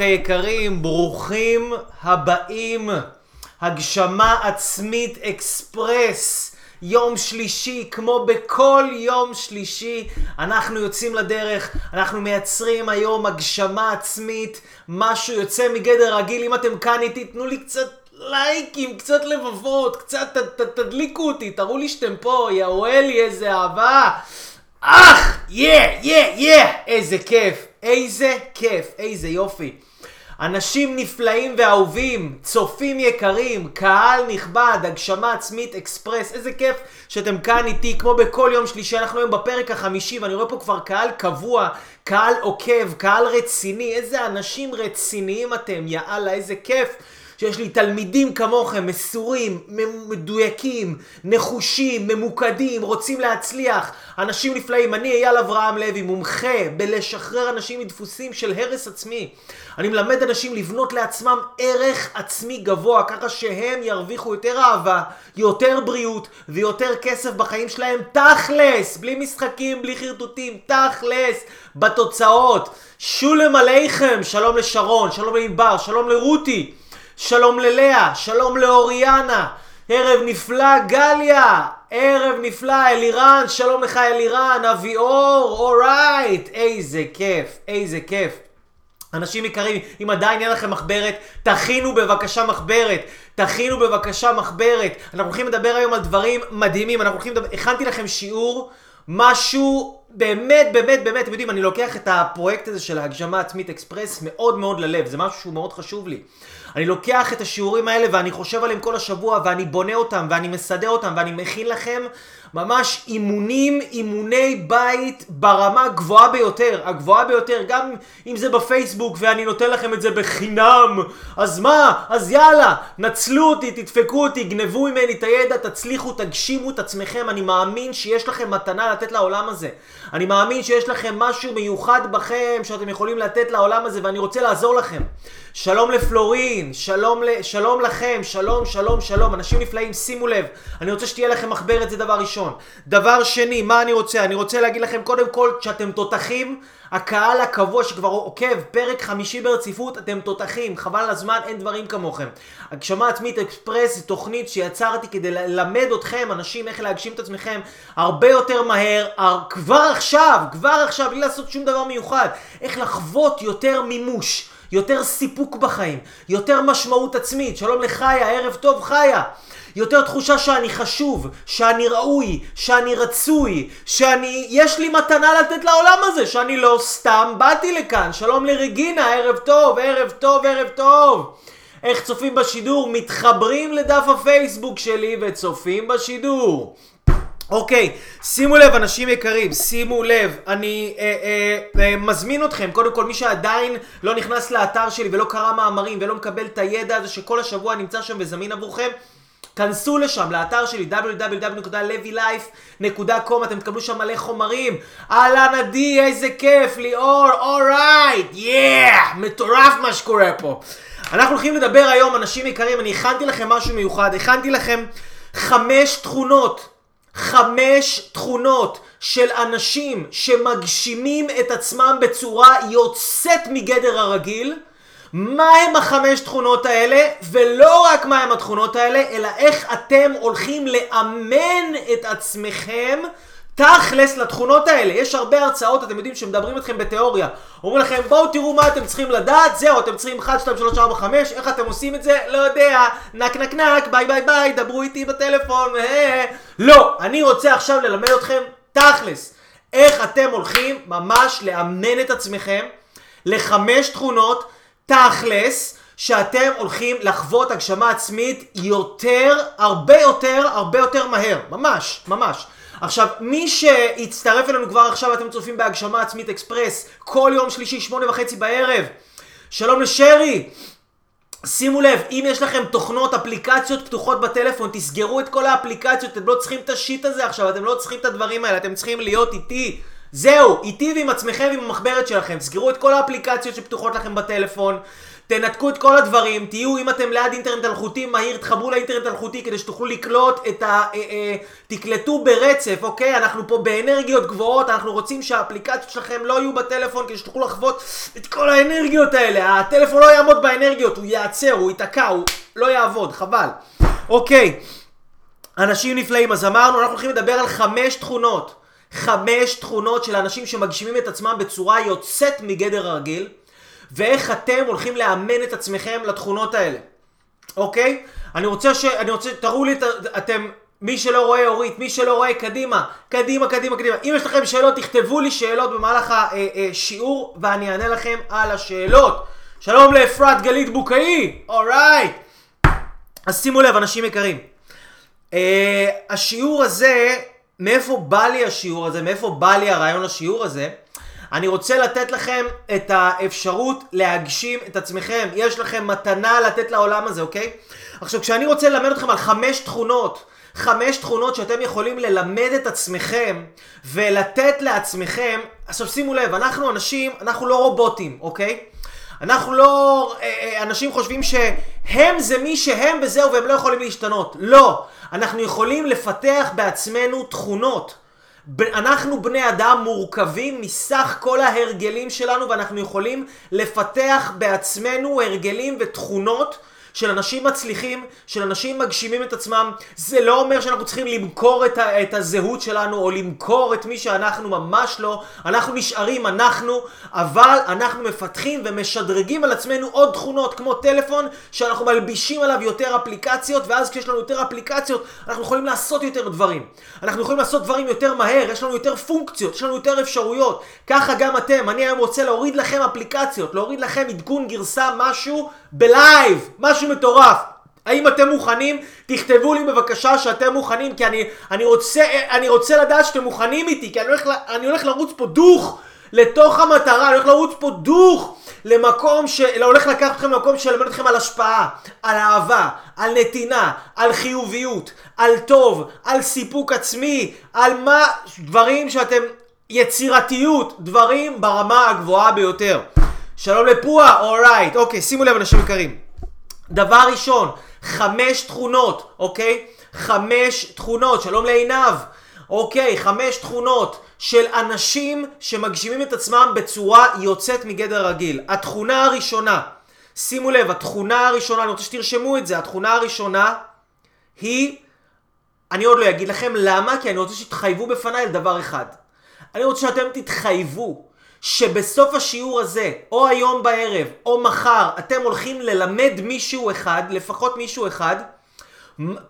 היקרים, ברוכים הבאים. הגשמה עצמית אקספרס. יום שלישי, כמו בכל יום שלישי, אנחנו יוצאים לדרך, אנחנו מייצרים היום הגשמה עצמית, משהו יוצא מגדר רגיל. אם אתם כאן איתי, תנו לי קצת לייקים, קצת לבבות, קצת ת, ת, תדליקו אותי, תראו לי שאתם פה, יאו אלי, איזה אהבה. אך, יא, יא, יא, איזה כיף, איזה כיף, איזה יופי. אנשים נפלאים ואהובים, צופים יקרים, קהל נכבד, הגשמה עצמית אקספרס, איזה כיף שאתם כאן איתי, כמו בכל יום שלישי, אנחנו היום בפרק החמישי, ואני רואה פה כבר קהל קבוע, קהל עוקב, קהל רציני, איזה אנשים רציניים אתם, יאללה, איזה כיף. שיש לי תלמידים כמוכם, מסורים, מדויקים, נחושים, ממוקדים, רוצים להצליח, אנשים נפלאים. אני אייל אברהם לוי, מומחה בלשחרר אנשים מדפוסים של הרס עצמי. אני מלמד אנשים לבנות לעצמם ערך עצמי גבוה, ככה שהם ירוויחו יותר אהבה, יותר בריאות ויותר כסף בחיים שלהם, תכלס, בלי משחקים, בלי חרטוטים, תכלס, בתוצאות. שולם עליכם, שלום לשרון, שלום לענבר, שלום לרותי. שלום ללאה, שלום לאוריאנה, ערב נפלא גליה, ערב נפלא אלירן, שלום לך אלירן, אביאור, אורייט, איזה כיף, איזה כיף. אנשים יקרים, אם עדיין אין לכם מחברת, תכינו בבקשה מחברת. תכינו בבקשה מחברת. אנחנו הולכים לדבר היום על דברים מדהימים. אנחנו הולכים לדבר... הכנתי לכם שיעור, משהו באמת, באמת, באמת, אתם יודעים, אני לוקח את הפרויקט הזה של ההגשמה עצמית אקספרס מאוד מאוד ללב. זה משהו שהוא מאוד חשוב לי. אני לוקח את השיעורים האלה ואני חושב עליהם כל השבוע ואני בונה אותם ואני מסדר אותם ואני מכין לכם ממש אימונים, אימוני בית ברמה גבוהה ביותר, הגבוהה ביותר, גם אם זה בפייסבוק ואני נותן לכם את זה בחינם, אז מה? אז יאללה, נצלו אותי, תדפקו אותי, גנבו ממני את הידע, תצליחו, תגשימו את עצמכם, אני מאמין שיש לכם מתנה לתת לעולם הזה. אני מאמין שיש לכם משהו מיוחד בכם שאתם יכולים לתת לעולם הזה ואני רוצה לעזור לכם. שלום לפלורין, שלום, ל... שלום לכם, שלום, שלום, שלום, אנשים נפלאים, שימו לב, אני רוצה שתהיה לכם מחברת, זה דבר ראשון. דבר שני, מה אני רוצה? אני רוצה להגיד לכם קודם כל, שאתם תותחים, הקהל הקבוע שכבר עוקב, פרק חמישי ברציפות, אתם תותחים, חבל הזמן, אין דברים כמוכם. הגשמה עצמית אקספרס היא תוכנית שיצרתי כדי ללמד אתכם, אנשים, איך להגשים את עצמכם הרבה יותר מהר, כבר עכשיו, כבר עכשיו, בלי לעשות שום דבר מיוחד, איך לחוות יותר מימוש. יותר סיפוק בחיים, יותר משמעות עצמית. שלום לחיה, ערב טוב חיה. יותר תחושה שאני חשוב, שאני ראוי, שאני רצוי, שאני... יש לי מתנה לתת לעולם הזה, שאני לא סתם באתי לכאן. שלום לרגינה, ערב טוב, ערב טוב, ערב טוב. איך צופים בשידור? מתחברים לדף הפייסבוק שלי וצופים בשידור. אוקיי, שימו לב אנשים יקרים, שימו לב, אני אה, אה, אה, מזמין אתכם, קודם כל מי שעדיין לא נכנס לאתר שלי ולא קרא מאמרים ולא מקבל את הידע הזה שכל השבוע נמצא שם וזמין עבורכם, כנסו לשם, לאתר שלי www.levylife.com אתם תקבלו שם מלא חומרים. אהלן עדי, איזה כיף, ליאור, אורייט, יאה, מטורף מה שקורה פה. אנחנו הולכים לדבר היום, אנשים יקרים, אני הכנתי לכם משהו מיוחד, הכנתי לכם חמש תכונות. חמש תכונות של אנשים שמגשימים את עצמם בצורה יוצאת מגדר הרגיל. מה הם החמש תכונות האלה, ולא רק מה הם התכונות האלה, אלא איך אתם הולכים לאמן את עצמכם תכלס לתכונות האלה. יש הרבה הרצאות, אתם יודעים, שמדברים אתכם בתיאוריה. אומרים לכם, בואו תראו מה אתם צריכים לדעת, זהו, אתם צריכים 1, 2, 3, 4, 5, איך אתם עושים את זה? לא יודע, נק נק נק, ביי ביי ביי, דברו איתי בטלפון, אה. לא, אני רוצה עכשיו ללמד אתכם תכלס, איך אתם הולכים ממש לאמן את עצמכם לחמש תכונות, תכלס, שאתם הולכים לחוות הגשמה עצמית יותר, הרבה יותר, הרבה יותר מהר. ממש, ממש. עכשיו, מי שהצטרף אלינו כבר עכשיו, אתם צופים בהגשמה עצמית אקספרס, כל יום שלישי, שמונה וחצי בערב. שלום לשרי. שימו לב, אם יש לכם תוכנות, אפליקציות פתוחות בטלפון, תסגרו את כל האפליקציות, אתם לא צריכים את השיט הזה עכשיו, אתם לא צריכים את הדברים האלה, אתם צריכים להיות איתי. זהו, איתי ועם עצמכם ועם המחברת שלכם. סגרו את כל האפליקציות שפתוחות לכם בטלפון. תנתקו את כל הדברים, תהיו, אם אתם ליד אינטרנט אלחוטי מהיר, תחברו לאינטרנט אלחוטי כדי שתוכלו לקלוט את ה... אה, אה, תקלטו ברצף, אוקיי? אנחנו פה באנרגיות גבוהות, אנחנו רוצים שהאפליקציות שלכם לא יהיו בטלפון כדי שתוכלו לחוות את כל האנרגיות האלה. הטלפון לא יעמוד באנרגיות, הוא ייעצר, הוא ייתקע, הוא לא יעבוד, חבל. אוקיי, אנשים נפלאים, אז אמרנו, אנחנו הולכים לדבר על חמש תכונות. חמש תכונות של אנשים שמגשימים את עצמם בצורה יוצאת מגדר הרגיל. ואיך אתם הולכים לאמן את עצמכם לתכונות האלה, אוקיי? אני רוצה ש... אני רוצה... תראו לי, את... אתם... מי שלא רואה אורית, מי שלא רואה קדימה, קדימה, קדימה, קדימה. אם יש לכם שאלות, תכתבו לי שאלות במהלך השיעור ואני אענה לכם על השאלות. שלום לאפרת גלית בוקאי, אורייט. אז שימו לב, אנשים יקרים. Uh, השיעור הזה, מאיפה בא לי השיעור הזה? מאיפה בא לי הרעיון לשיעור הזה? אני רוצה לתת לכם את האפשרות להגשים את עצמכם. יש לכם מתנה לתת לעולם הזה, אוקיי? עכשיו, כשאני רוצה ללמד אתכם על חמש תכונות, חמש תכונות שאתם יכולים ללמד את עצמכם ולתת לעצמכם, עכשיו שימו לב, אנחנו אנשים, אנחנו לא רובוטים, אוקיי? אנחנו לא... אה, אה, אנשים חושבים שהם זה מי שהם וזהו והם לא יכולים להשתנות. לא. אנחנו יכולים לפתח בעצמנו תכונות. אנחנו בני אדם מורכבים מסך כל ההרגלים שלנו ואנחנו יכולים לפתח בעצמנו הרגלים ותכונות של אנשים מצליחים, של אנשים מגשימים את עצמם. זה לא אומר שאנחנו צריכים למכור את, ה- את הזהות שלנו או למכור את מי שאנחנו, ממש לא. אנחנו נשארים אנחנו, אבל אנחנו מפתחים ומשדרגים על עצמנו עוד תכונות, כמו טלפון, שאנחנו מלבישים עליו יותר אפליקציות, ואז כשיש לנו יותר אפליקציות, אנחנו יכולים לעשות יותר דברים. אנחנו יכולים לעשות דברים יותר מהר, יש לנו יותר פונקציות, יש לנו יותר אפשרויות. ככה גם אתם, אני היום רוצה להוריד לכם אפליקציות, להוריד לכם עדכון גרסה, משהו בלייב, משהו מטורף. האם אתם מוכנים? תכתבו לי בבקשה שאתם מוכנים, כי אני, אני, רוצה, אני רוצה לדעת שאתם מוכנים איתי, כי אני הולך, אני הולך לרוץ פה דוך לתוך המטרה, אני הולך לרוץ פה דוך למקום ש... לא הולך לקחת אתכם למקום שלמד אתכם על השפעה, על אהבה, על נתינה, על חיוביות, על טוב, על סיפוק עצמי, על מה... דברים שאתם... יצירתיות, דברים ברמה הגבוהה ביותר. שלום לפועה, אורייט. אוקיי, שימו לב אנשים יקרים. דבר ראשון, חמש תכונות, אוקיי? חמש תכונות, שלום לעינב. אוקיי, חמש תכונות של אנשים שמגשימים את עצמם בצורה יוצאת מגדר רגיל. התכונה הראשונה, שימו לב, התכונה הראשונה, אני רוצה שתרשמו את זה, התכונה הראשונה היא, אני עוד לא אגיד לכם למה, כי אני רוצה שתתחייבו בפניי לדבר אחד. אני רוצה שאתם תתחייבו שבסוף השיעור הזה, או היום בערב, או מחר, אתם הולכים ללמד מישהו אחד, לפחות מישהו אחד,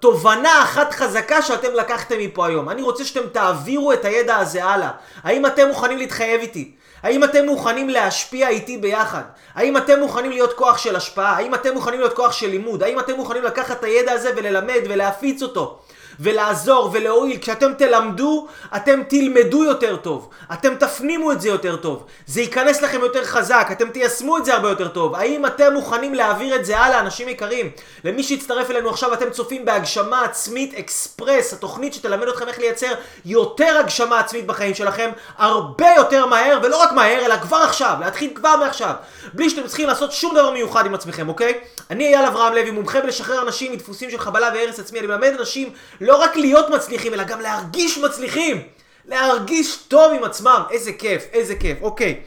תובנה אחת חזקה שאתם לקחתם מפה היום. אני רוצה שאתם תעבירו את הידע הזה הלאה. האם אתם מוכנים להתחייב איתי? האם אתם מוכנים להשפיע איתי ביחד? האם אתם מוכנים להיות כוח של השפעה? האם אתם מוכנים להיות כוח של לימוד? האם אתם מוכנים לקחת את הידע הזה וללמד ולהפיץ אותו? ולעזור ולהועיל. כשאתם תלמדו, אתם תלמדו יותר טוב. אתם תפנימו את זה יותר טוב. זה ייכנס לכם יותר חזק, אתם תיישמו את זה הרבה יותר טוב. האם אתם מוכנים להעביר את זה הלאה, אנשים יקרים? למי שהצטרף אלינו עכשיו, אתם צופים בהגשמה עצמית אקספרס, התוכנית שתלמד אתכם איך לייצר יותר הגשמה עצמית בחיים שלכם, הרבה יותר מהר, ולא רק מהר, אלא כבר עכשיו, להתחיל כבר מעכשיו. בלי שאתם צריכים לעשות שום דבר מיוחד עם עצמכם, אוקיי? אני אייל אברהם לוי, מומחה בלשחרר אנשים מדפוסים של חבלה והרס עצמי. אני מלמד אנשים לא רק להיות מצליחים, אלא גם להרגיש מצליחים. להרגיש טוב עם עצמם. איזה כיף, איזה כיף. אוקיי.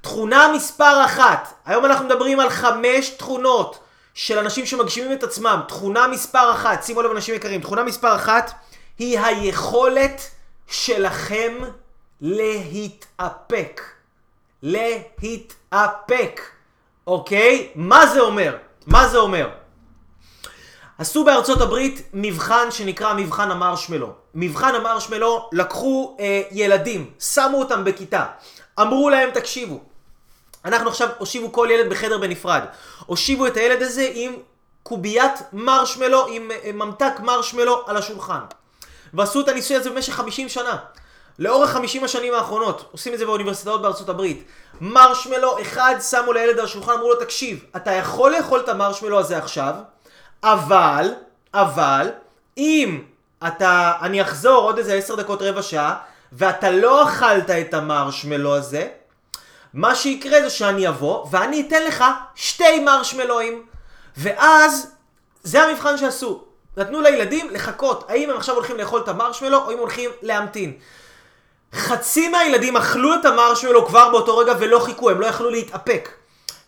תכונה מספר אחת. היום אנחנו מדברים על חמש תכונות של אנשים שמגשימים את עצמם. תכונה מספר אחת, שימו לב אנשים יקרים, תכונה מספר אחת היא היכולת שלכם להתאפק. להתאפק. אוקיי? מה זה אומר? מה זה אומר? עשו בארצות הברית מבחן שנקרא מבחן המרשמלו. מבחן המרשמלו לקחו אה, ילדים, שמו אותם בכיתה, אמרו להם תקשיבו, אנחנו עכשיו הושיבו כל ילד בחדר בנפרד, הושיבו את הילד הזה עם קוביית מרשמלו, עם אה, ממתק מרשמלו על השולחן. ועשו את הניסוי הזה במשך 50 שנה. לאורך 50 השנים האחרונות, עושים את זה באוניברסיטאות בארצות הברית. מרשמלו אחד שמו לילד על השולחן, אמרו לו תקשיב, אתה יכול לאכול את המרשמלו הזה עכשיו, אבל, אבל, אם אתה, אני אחזור עוד איזה עשר דקות רבע שעה, ואתה לא אכלת את המרשמלו הזה, מה שיקרה זה שאני אבוא ואני אתן לך שתי מרשמלואים. ואז, זה המבחן שעשו. נתנו לילדים לחכות, האם הם עכשיו הולכים לאכול את המרשמלו או אם הולכים להמתין. חצי מהילדים אכלו את המרשמלו כבר באותו רגע ולא חיכו, הם לא יכלו להתאפק.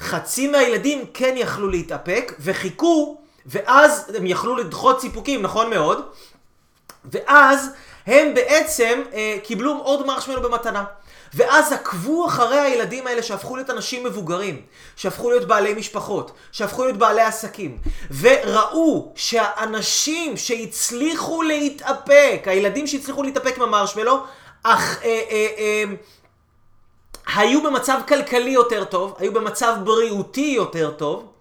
חצי מהילדים כן יכלו להתאפק וחיכו, ואז הם יכלו לדחות סיפוקים, נכון מאוד. ואז הם בעצם אה, קיבלו עוד מרשמלו במתנה. ואז עקבו אחרי הילדים האלה שהפכו להיות אנשים מבוגרים, שהפכו להיות בעלי משפחות, שהפכו להיות בעלי עסקים, וראו שהאנשים שהצליחו להתאפק, הילדים שהצליחו להתאפק עם המרשמלו, אך... אה, אה, אה, היו במצב כלכלי יותר טוב, היו במצב בריאותי יותר טוב,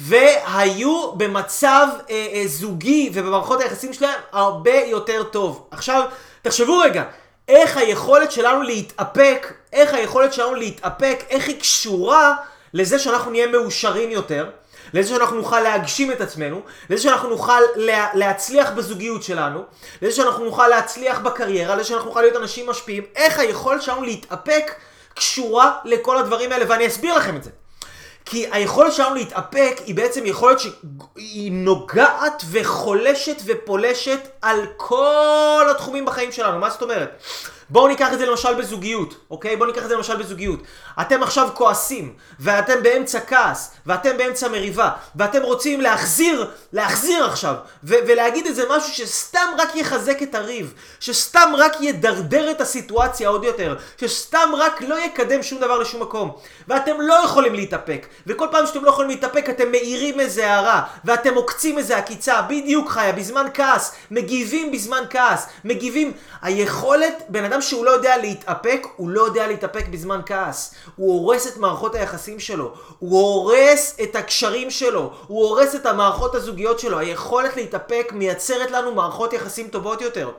והיו במצב אה, אה, זוגי ובמערכות היחסים שלהם הרבה יותר טוב. עכשיו, תחשבו רגע, איך היכולת שלנו להתאפק, איך היכולת שלנו להתאפק, איך היא קשורה לזה שאנחנו נהיה מאושרים יותר, לזה שאנחנו נוכל להגשים את עצמנו, לזה שאנחנו נוכל לה, להצליח בזוגיות שלנו, לזה שאנחנו נוכל להצליח בקריירה, לזה שאנחנו נוכל להיות אנשים משפיעים, איך היכולת שלנו להתאפק קשורה לכל הדברים האלה, ואני אסביר לכם את זה. כי היכולת שלנו להתאפק היא בעצם יכולת שהיא נוגעת וחולשת ופולשת על כל התחומים בחיים שלנו. מה זאת אומרת? בואו ניקח את זה למשל בזוגיות, אוקיי? בואו ניקח את זה למשל בזוגיות. אתם עכשיו כועסים, ואתם באמצע כעס, ואתם באמצע מריבה, ואתם רוצים להחזיר, להחזיר עכשיו, ו- ולהגיד איזה משהו שסתם רק יחזק את הריב, שסתם רק ידרדר את הסיטואציה עוד יותר, שסתם רק לא יקדם שום דבר לשום מקום. ואתם לא יכולים להתאפק, וכל פעם שאתם לא יכולים להתאפק אתם מאירים איזה הערה, ואתם עוקצים איזה עקיצה, בדיוק חיה, בזמן כעס, מגיבים בזמן כעס, מגיבים. היכולת, בן אדם שהוא לא יודע להתאפק, הוא לא יודע להתאפק בזמן כעס. הוא הורס את מערכות היחסים שלו, הוא הורס את הקשרים שלו, הוא הורס את המערכות הזוגיות שלו. היכולת להתאפק מייצרת לנו מערכות יחסים טובות יותר.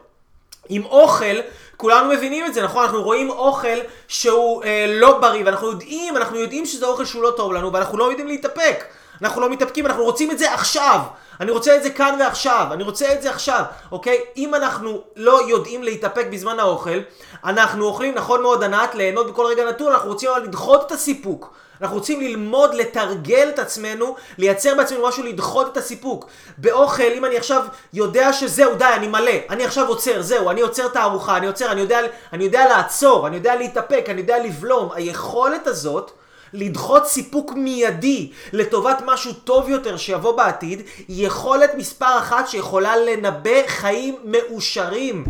עם אוכל, כולנו מבינים את זה, נכון? אנחנו רואים אוכל שהוא אה, לא בריא, ואנחנו יודעים, אנחנו יודעים שזה אוכל שהוא לא טוב לנו, ואנחנו לא יודעים להתאפק. אנחנו לא מתאפקים, אנחנו רוצים את זה עכשיו. אני רוצה את זה כאן ועכשיו, אני רוצה את זה עכשיו, אוקיי? אם אנחנו לא יודעים להתאפק בזמן האוכל, אנחנו אוכלים, נכון מאוד, ענת, ליהנות בכל רגע נתון, אנחנו רוצים לדחות את הסיפוק. אנחנו רוצים ללמוד, לתרגל את עצמנו, לייצר בעצמנו משהו, לדחות את הסיפוק. באוכל, אם אני עכשיו יודע שזהו, די, אני מלא, אני עכשיו עוצר, זהו, אני עוצר את הארוחה, אני עוצר, אני יודע, אני יודע לעצור, אני יודע להתאפק, אני יודע לבלום. היכולת הזאת... לדחות סיפוק מיידי לטובת משהו טוב יותר שיבוא בעתיד, היא יכולת מספר אחת שיכולה לנבא חיים מאושרים.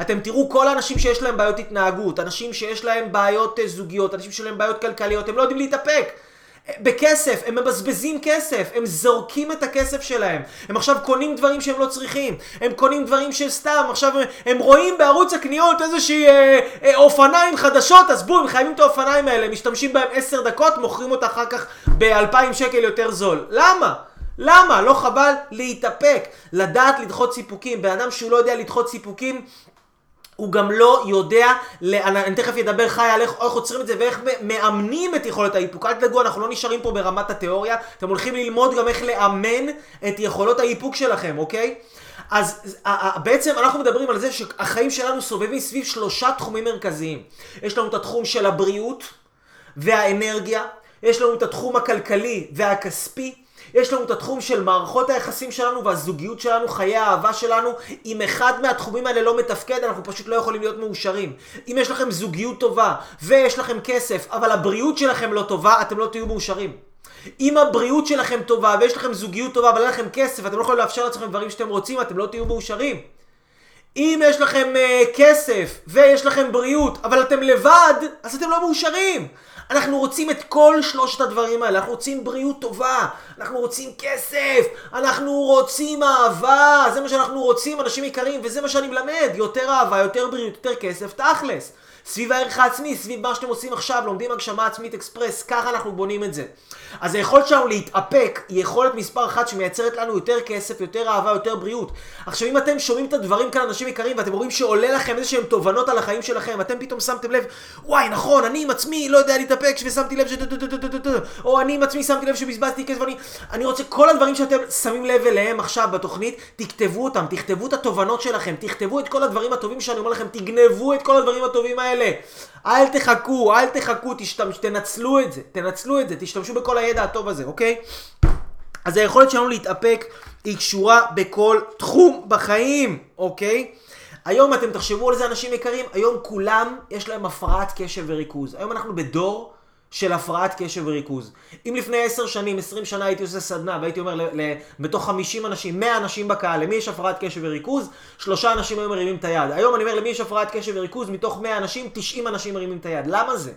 אתם תראו כל האנשים שיש להם בעיות התנהגות, אנשים שיש להם בעיות אה, זוגיות, אנשים שיש להם בעיות כלכליות, הם לא יודעים להתאפק. בכסף, הם מבזבזים כסף, הם זורקים את הכסף שלהם, הם עכשיו קונים דברים שהם לא צריכים, הם קונים דברים שסתם, עכשיו הם, הם רואים בערוץ הקניות איזושהי אה, אה, אופניים חדשות, אז בואו, הם חייבים את האופניים האלה, משתמשים בהם עשר דקות, מוכרים אותה אחר כך באלפיים שקל יותר זול. למה? למה? לא חבל להתאפק, לדעת לדחות סיפוקים. בן אדם שהוא לא יודע לדחות סיפוקים, הוא גם לא יודע, אני תכף אדבר חי על איך, איך עוצרים את זה ואיך מאמנים את יכולת האיפוק. אל תדאגו, אנחנו לא נשארים פה ברמת התיאוריה, אתם הולכים ללמוד גם איך לאמן את יכולות האיפוק שלכם, אוקיי? אז בעצם אנחנו מדברים על זה שהחיים שלנו סובבים סביב שלושה תחומים מרכזיים. יש לנו את התחום של הבריאות והאנרגיה, יש לנו את התחום הכלכלי והכספי, יש לנו את התחום של מערכות היחסים שלנו והזוגיות שלנו, חיי האהבה שלנו. אם אחד מהתחומים האלה לא מתפקד, אנחנו פשוט לא יכולים להיות מאושרים. אם יש לכם זוגיות טובה ויש לכם כסף, אבל הבריאות שלכם לא טובה, אתם לא תהיו מאושרים. אם הבריאות שלכם טובה ויש לכם זוגיות טובה אבל אין לכם כסף ואתם לא יכולים לאפשר לעצמכם דברים שאתם רוצים, אתם לא תהיו מאושרים. אם יש לכם uh, כסף ויש לכם בריאות אבל אתם לבד, אז אתם לא מאושרים. אנחנו רוצים את כל שלושת הדברים האלה, אנחנו רוצים בריאות טובה, אנחנו רוצים כסף, אנחנו רוצים אהבה, זה מה שאנחנו רוצים, אנשים יקרים, וזה מה שאני מלמד, יותר אהבה, יותר בריאות, יותר כסף, תכלס. סביב הערך העצמי, סביב מה שאתם עושים עכשיו, לומדים הגשמה עצמית אקספרס, ככה אנחנו בונים את זה. אז היכולת שלנו להתאפק היא יכולת מספר אחת שמייצרת לנו יותר כסף, יותר אהבה, יותר בריאות. עכשיו אם אתם שומעים את הדברים כאן, אנשים יקרים, ואתם רואים שעולה לכם איזה שהם תובנות על החיים שלכם, אתם פתאום שמתם לב, וואי נכון, אני עם עצמי לא יודע להתאפק ושמתי לב ש... או אני עם עצמי שמתי לב שבזבזתי כסף, אני, אני רוצה, כל הדברים שאתם שמים לב אליהם עכשיו בתוכנית, תכתבו אותם, תכתבו את התובנות שלכם, תכתבו את כל הדברים הטובים שאני אומר לכם, תגנבו את כל הדברים הטובים האלה. אל תחכו, אל תחכו, תשתמש, תנצלו את זה, תנצלו את זה, תשתמשו בכל הידע הטוב הזה, אוקיי? אז היכולת שלנו להתאפק היא קשורה בכל תחום בחיים, אוקיי? היום אתם תחשבו על זה אנשים יקרים, היום כולם יש להם הפרעת קשב וריכוז. היום אנחנו בדור של הפרעת קשב וריכוז. אם לפני עשר שנים, עשרים שנה הייתי עושה סדנה והייתי אומר בתוך חמישים אנשים, מאה אנשים בקהל, למי יש הפרעת קשב וריכוז? שלושה אנשים היו מרימים את היד. היום אני אומר למי יש הפרעת קשב וריכוז? מתוך מאה אנשים, תשעים אנשים מרימים את היד. למה זה?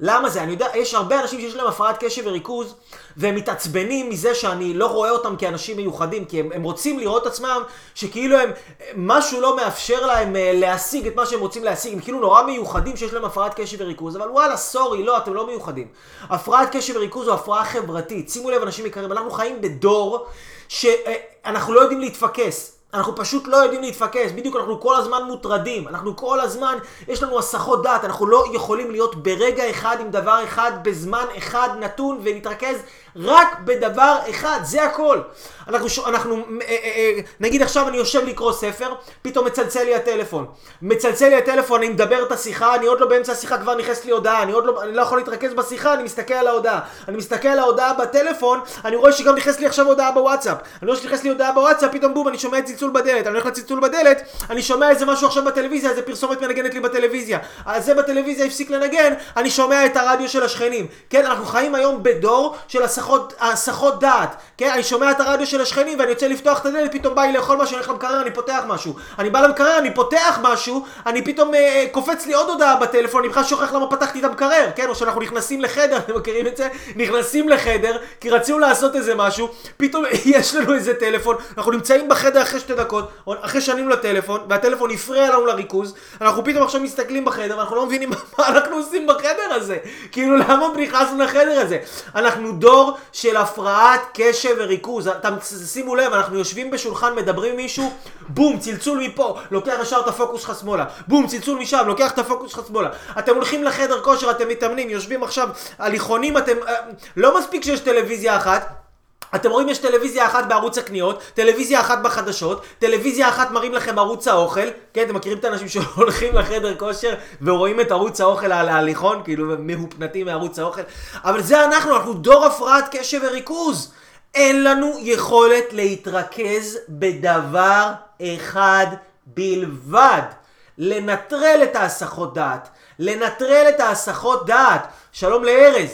למה זה? אני יודע, יש הרבה אנשים שיש להם הפרעת קשב וריכוז, והם מתעצבנים מזה שאני לא רואה אותם כאנשים מיוחדים, כי הם, הם רוצים לראות עצמם שכאילו הם, משהו לא מאפשר להם אה, להשיג את מה שהם רוצים להשיג, הם כאילו נורא מיוחדים שיש להם הפרעת קשב וריכוז, אבל וואלה, סורי, לא, אתם לא מיוחדים. הפרעת קשב וריכוז זו הפרעה חברתית. שימו לב, אנשים יקרים, אנחנו חיים בדור שאנחנו לא יודעים להתפקס. אנחנו פשוט לא יודעים להתפקס, בדיוק אנחנו כל הזמן מוטרדים, אנחנו כל הזמן, יש לנו הסחות דעת, אנחנו לא יכולים להיות ברגע אחד עם דבר אחד, בזמן אחד נתון ולהתרכז רק בדבר אחד, זה הכל. אנחנו, אנחנו אה, אה, אה, נגיד עכשיו אני יושב לקרוא ספר, פתאום מצלצל לי הטלפון. מצלצל לי הטלפון, אני מדבר את השיחה, אני עוד לא באמצע השיחה כבר נכנסת לי הודעה, אני עוד לא, אני לא יכול להתרכז בשיחה, אני מסתכל על ההודעה. אני מסתכל על ההודעה בטלפון, אני רואה שגם נכנסת לי עכשיו הודעה בוואטסאפ. אני רואה שנכנסת לי הודעה בוואטסאפ, פתאום בום, אני שומע צלצול בדלת, אני הולך לצלצול בדלת, אני שומע איזה משהו עכשיו בטלוויזיה, איזה פרסומת מנגנת לי בטלוויזיה. אז זה בטלוויזיה הפסיק לנגן, אני שומע את הרדיו של השכנים. כן, אנחנו חיים היום בדור של הסחות, הסחות דעת. כן, אני שומע את הרדיו של השכנים ואני יוצא לפתוח את הדלת, פתאום בא לי לאכול משהו, אני הולך למקרר, אני פותח משהו. אני בא למקרר, אני פותח משהו, אני פתאום אה, קופץ לי עוד הודעה בטלפון, אני בכלל שוכח למה פתחתי את המקרר, כן, או שאנחנו נכנסים לחדר, אתם מכירים את זה? נכנסים לחדר, כי רצינו לעשות איזה משהו, פתאום יש לנו איזה טלפון, אנחנו נמצאים בחדר אחרי שתי דקות, אחרי שענינו לטלפון, והטלפון הפריע לנו לריכוז, אנחנו פתאום עכשיו מסתכלים בחדר, ואנחנו לא מבינים מה אנחנו עושים בחדר הזה. כאילו, למה נכנסנו לחדר הזה? אנחנו דור של הפרעת קשב וריכוז. אתם שימו לב, אנחנו יושבים בשולחן, מדברים עם מישהו, בום, צלצול מפה, לוקח ישר את הפוקוס שלך שמאלה. בום, צלצול משם, לוקח את הפוקוס שלך שמאלה. אתם הולכים לחדר כושר, אתם מתאמנים, יושבים עכשיו, הליכונים, אתם... אה, לא מספיק שיש טלוויזיה אחת. אתם רואים יש טלוויזיה אחת בערוץ הקניות, טלוויזיה אחת בחדשות, טלוויזיה אחת מראים לכם ערוץ האוכל, כן, אתם מכירים את האנשים שהולכים לחדר כושר ורואים את ערוץ האוכל על ההליכון, כאילו מהופנטים מערוץ האוכל, אבל זה אנחנו, אנחנו דור הפרעת קשב וריכוז. אין לנו יכולת להתרכז בדבר אחד בלבד. לנטרל את ההסחות דעת. לנטרל את ההסחות דעת. שלום לארז.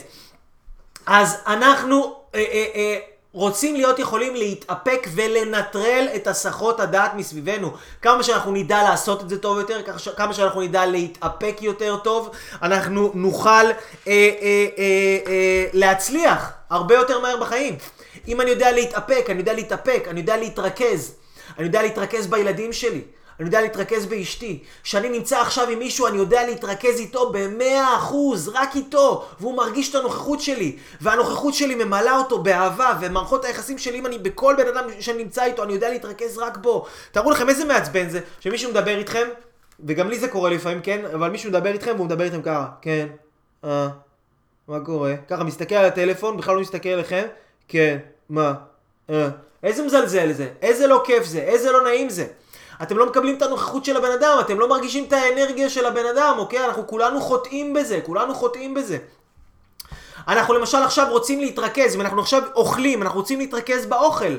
אז אנחנו אה, אה, אה, רוצים להיות יכולים להתאפק ולנטרל את הסחות הדעת מסביבנו. כמה שאנחנו נדע לעשות את זה טוב יותר, כמה שאנחנו נדע להתאפק יותר טוב, אנחנו נוכל אה, אה, אה, אה, להצליח הרבה יותר מהר בחיים. אם אני יודע להתאפק, אני יודע להתאפק, אני יודע להתרכז. אני יודע להתרכז בילדים שלי. אני יודע להתרכז באשתי. כשאני נמצא עכשיו עם מישהו, אני יודע להתרכז איתו במאה אחוז, רק איתו, והוא מרגיש את הנוכחות שלי. והנוכחות שלי ממלאה אותו באהבה, ומערכות היחסים שלי, אם אני בכל בן אדם שאני נמצא איתו, אני יודע להתרכז רק בו. תארו לכם איזה מעצבן זה, שמישהו מדבר איתכם, וגם לי זה קורה לפעמים, כן? אבל מישהו מדבר איתכם, והוא מדבר איתכם ככה, כן, אה, מה קורה? ככה, מסתכל על הטלפון, בכלל לא מסתכל עליכם, כן, מה, אה. איזה מזלזל זה, איזה לא כיף זה, איזה לא נעים זה. אתם לא מקבלים את הנוכחות של הבן אדם, אתם לא מרגישים את האנרגיה של הבן אדם, אוקיי? אנחנו כולנו חוטאים בזה, כולנו חוטאים בזה. אנחנו למשל עכשיו רוצים להתרכז, ואנחנו עכשיו אוכלים, אנחנו רוצים להתרכז באוכל.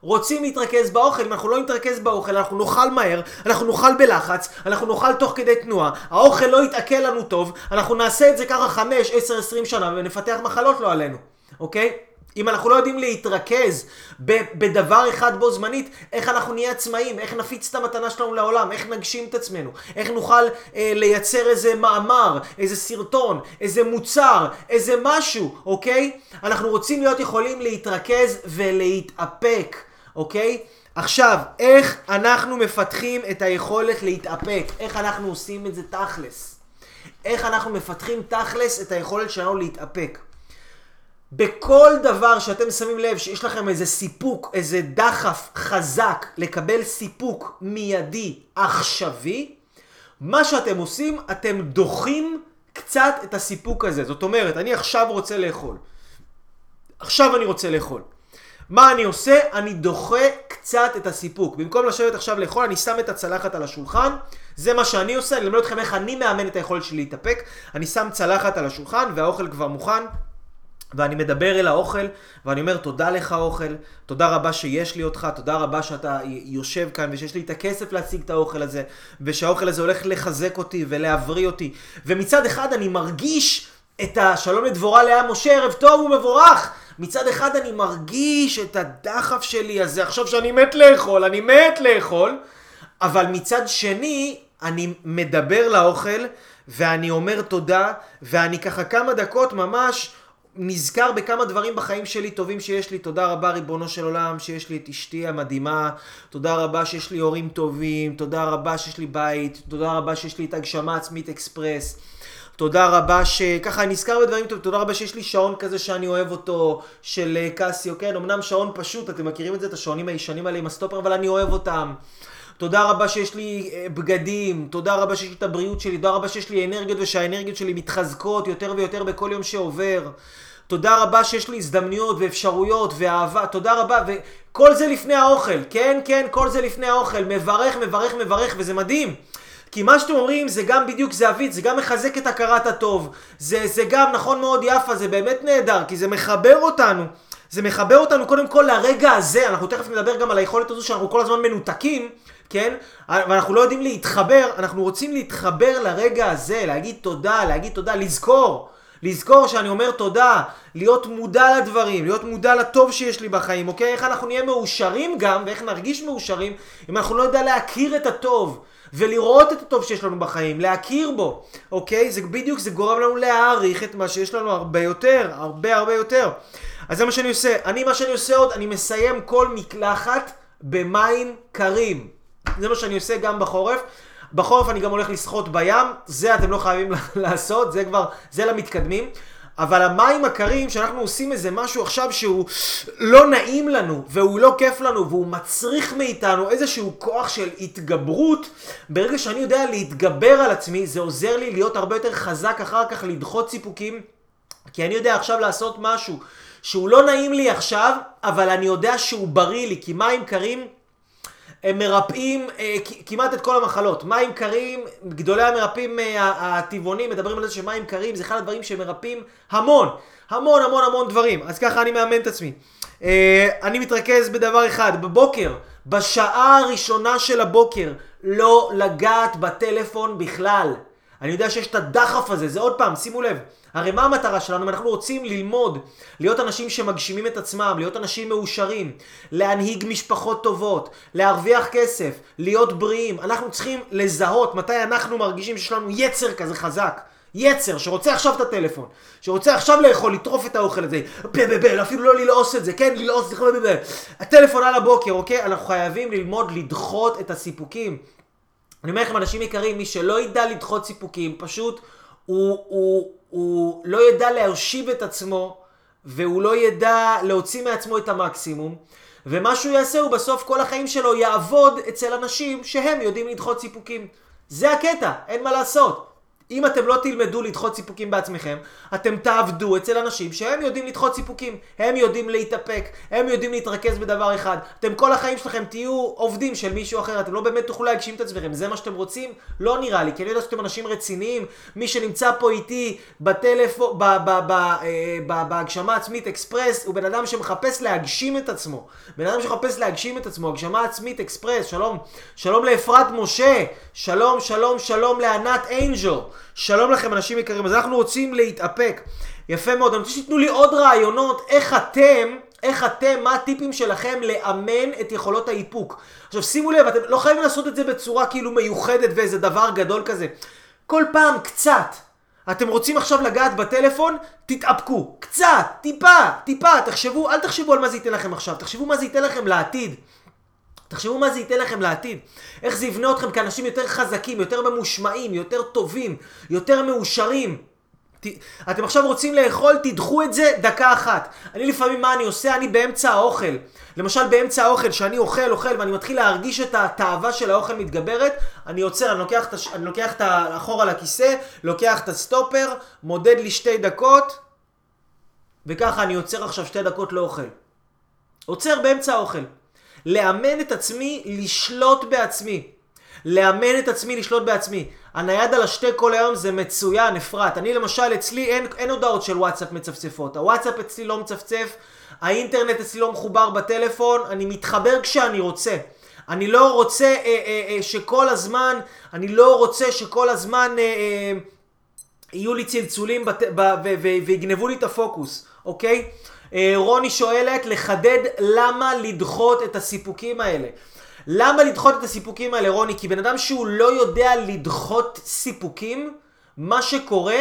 רוצים להתרכז באוכל, אם אנחנו לא נתרכז באוכל, אנחנו נאכל מהר, אנחנו נאכל בלחץ, אנחנו נאכל תוך כדי תנועה, האוכל לא יתעכל לנו טוב, אנחנו נעשה את זה ככה 5, 10, 20 שנה ונפתח מחלות לא עלינו, אוקיי? אם אנחנו לא יודעים להתרכז בדבר אחד בו זמנית, איך אנחנו נהיה עצמאים, איך נפיץ את המתנה שלנו לעולם, איך נגשים את עצמנו, איך נוכל אה, לייצר איזה מאמר, איזה סרטון, איזה מוצר, איזה משהו, אוקיי? אנחנו רוצים להיות יכולים להתרכז ולהתאפק, אוקיי? עכשיו, איך אנחנו מפתחים את היכולת להתאפק? איך אנחנו עושים את זה תכלס? איך אנחנו מפתחים תכלס את היכולת שלנו להתאפק. בכל דבר שאתם שמים לב שיש לכם איזה סיפוק, איזה דחף חזק לקבל סיפוק מיידי עכשווי, מה שאתם עושים, אתם דוחים קצת את הסיפוק הזה. זאת אומרת, אני עכשיו רוצה לאכול. עכשיו אני רוצה לאכול. מה אני עושה? אני דוחה קצת את הסיפוק. במקום לשבת עכשיו לאכול, אני שם את הצלחת על השולחן. זה מה שאני עושה, אני אלמד אתכם איך אני מאמן את היכולת שלי להתאפק. אני שם צלחת על השולחן והאוכל כבר מוכן. ואני מדבר אל האוכל, ואני אומר תודה לך אוכל, תודה רבה שיש לי אותך, תודה רבה שאתה יושב כאן, ושיש לי את הכסף להשיג את האוכל הזה, ושהאוכל הזה הולך לחזק אותי ולהבריא אותי. ומצד אחד אני מרגיש את השלום לדבורה לאה משה, ערב טוב ומבורך. מצד אחד אני מרגיש את הדחף שלי הזה, עכשיו שאני מת לאכול, אני מת לאכול, אבל מצד שני, אני מדבר לאוכל, ואני אומר תודה, ואני ככה כמה דקות ממש נזכר בכמה דברים בחיים שלי טובים שיש לי. תודה רבה ריבונו של עולם שיש לי את אשתי המדהימה. תודה רבה שיש לי הורים טובים. תודה רבה שיש לי בית. תודה רבה שיש לי את הגשמה עצמית אקספרס. תודה רבה שככה אני נזכר בדברים טובים, תודה רבה שיש לי שעון כזה שאני אוהב אותו, של אה, קסיו, כן, אמנם שעון פשוט, אתם מכירים את זה, את השעונים הישנים האלה עם הסטופר, אבל אני אוהב אותם. תודה רבה שיש לי אה, בגדים, תודה רבה שיש לי את הבריאות שלי, תודה רבה שיש לי אנרגיות ושהאנרגיות שלי מתחזקות יותר ויותר בכל יום שעובר. תודה רבה שיש לי הזדמנויות ואפשרויות ואהבה, תודה רבה, וכל זה לפני האוכל, כן, כן, כל זה לפני האוכל, מברך, מברך, מברך, וזה מדהים. כי מה שאתם אומרים זה גם בדיוק זהבית, זה גם מחזק את הכרת הטוב. זה, זה גם נכון מאוד יפה, זה באמת נהדר, כי זה מחבר אותנו. זה מחבר אותנו קודם כל לרגע הזה, אנחנו תכף נדבר גם על היכולת הזו שאנחנו כל הזמן מנותקים, כן? ואנחנו לא יודעים להתחבר, אנחנו רוצים להתחבר לרגע הזה, להגיד תודה, להגיד תודה, לזכור. לזכור שאני אומר תודה, להיות מודע לדברים, להיות מודע לטוב שיש לי בחיים, אוקיי? איך אנחנו נהיה מאושרים גם, ואיך נרגיש מאושרים, אם אנחנו לא יודע להכיר את הטוב. ולראות את הטוב שיש לנו בחיים, להכיר בו, אוקיי? זה בדיוק, זה גורם לנו להעריך את מה שיש לנו הרבה יותר, הרבה הרבה יותר. אז זה מה שאני עושה. אני, מה שאני עושה עוד, אני מסיים כל מקלחת במים קרים. זה מה שאני עושה גם בחורף. בחורף אני גם הולך לשחות בים, זה אתם לא חייבים לעשות, זה כבר, זה למתקדמים. אבל המים הקרים, שאנחנו עושים איזה משהו עכשיו שהוא לא נעים לנו, והוא לא כיף לנו, והוא מצריך מאיתנו איזשהו כוח של התגברות, ברגע שאני יודע להתגבר על עצמי, זה עוזר לי להיות הרבה יותר חזק אחר כך, לדחות סיפוקים, כי אני יודע עכשיו לעשות משהו שהוא לא נעים לי עכשיו, אבל אני יודע שהוא בריא לי, כי מים קרים הם מרפאים אה, כמעט את כל המחלות. מים קרים, גדולי המרפאים אה, הטבעונים מדברים על זה שמים קרים זה אחד הדברים שמרפאים המון, המון המון המון דברים. אז ככה אני מאמן את עצמי. אה, אני מתרכז בדבר אחד, בבוקר, בשעה הראשונה של הבוקר, לא לגעת בטלפון בכלל. אני יודע שיש את הדחף הזה, זה עוד פעם, שימו לב. הרי מה המטרה שלנו? אנחנו רוצים ללמוד, להיות אנשים שמגשימים את עצמם, להיות אנשים מאושרים, להנהיג משפחות טובות, להרוויח כסף, להיות בריאים. אנחנו צריכים לזהות מתי אנחנו מרגישים שיש לנו יצר כזה חזק. יצר שרוצה עכשיו את הטלפון, שרוצה עכשיו לאכול, לטרוף את האוכל הזה, בבבל, אפילו לא ללעוס את זה, כן, ללעוס, בבבל. הטלפון על הבוקר, אוקיי? אנחנו חייבים ללמוד לדחות את הסיפוקים. אני אומר לכם, אנשים יקרים, מי שלא ידע לדחות סיפוקים, פשוט הוא, הוא, הוא לא ידע להושיב את עצמו, והוא לא ידע להוציא מעצמו את המקסימום, ומה שהוא יעשה הוא בסוף כל החיים שלו יעבוד אצל אנשים שהם יודעים לדחות סיפוקים. זה הקטע, אין מה לעשות. אם אתם לא תלמדו לדחות סיפוקים בעצמכם, אתם תעבדו אצל אנשים שהם יודעים לדחות סיפוקים, הם יודעים להתאפק, הם יודעים להתרכז בדבר אחד. אתם כל החיים שלכם תהיו עובדים של מישהו אחר, אתם לא באמת תוכלו להגשים את עצמכם, זה מה שאתם רוצים? לא נראה לי, כי אני יודע שאתם אנשים רציניים, מי שנמצא פה איתי בטלפון, אה, בהגשמה עצמית אקספרס, הוא בן אדם שמחפש להגשים את עצמו. בן אדם שמחפש להגשים את עצמו, הגשמה עצמית אקספרס, שלום, שלום לאפרת משה, שלום, שלום, שלום לענת אינג'ל. שלום לכם אנשים יקרים, אז אנחנו רוצים להתאפק. יפה מאוד, אני רוצה שתיתנו לי עוד רעיונות איך אתם, איך אתם, מה הטיפים שלכם לאמן את יכולות האיפוק. עכשיו שימו לב, אתם לא חייבים לעשות את זה בצורה כאילו מיוחדת ואיזה דבר גדול כזה. כל פעם קצת. אתם רוצים עכשיו לגעת בטלפון? תתאפקו. קצת, טיפה, טיפה, תחשבו, אל תחשבו על מה זה ייתן לכם עכשיו, תחשבו מה זה ייתן לכם לעתיד. תחשבו מה זה ייתן לכם לעתיד. איך זה יבנה אתכם כאנשים יותר חזקים, יותר ממושמעים, יותר טובים, יותר מאושרים. ת... אתם עכשיו רוצים לאכול, תדחו את זה דקה אחת. אני לפעמים, מה אני עושה? אני באמצע האוכל. למשל באמצע האוכל, שאני אוכל, אוכל, ואני מתחיל להרגיש את התאווה של האוכל מתגברת, אני עוצר, אני לוקח, את הש... אני לוקח את האחורה לכיסא, לוקח את הסטופר, מודד לי שתי דקות, וככה אני עוצר עכשיו שתי דקות לאוכל. עוצר באמצע האוכל. לאמן את עצמי לשלוט בעצמי. לאמן את עצמי לשלוט בעצמי. הנייד על השתי כל היום זה מצוין, אפרת. אני למשל, אצלי אין, אין הודעות של וואטסאפ מצפצפות. הוואטסאפ אצלי לא מצפצף, האינטרנט אצלי לא מחובר בטלפון, אני מתחבר כשאני רוצה. אני לא רוצה אה, אה, אה, שכל הזמן, אני לא רוצה שכל הזמן אה, אה, יהיו לי צלצולים בת, ב, ויגנבו לי את הפוקוס, אוקיי? אה, רוני שואלת לחדד למה לדחות את הסיפוקים האלה. למה לדחות את הסיפוקים האלה, רוני? כי בן אדם שהוא לא יודע לדחות סיפוקים, מה שקורה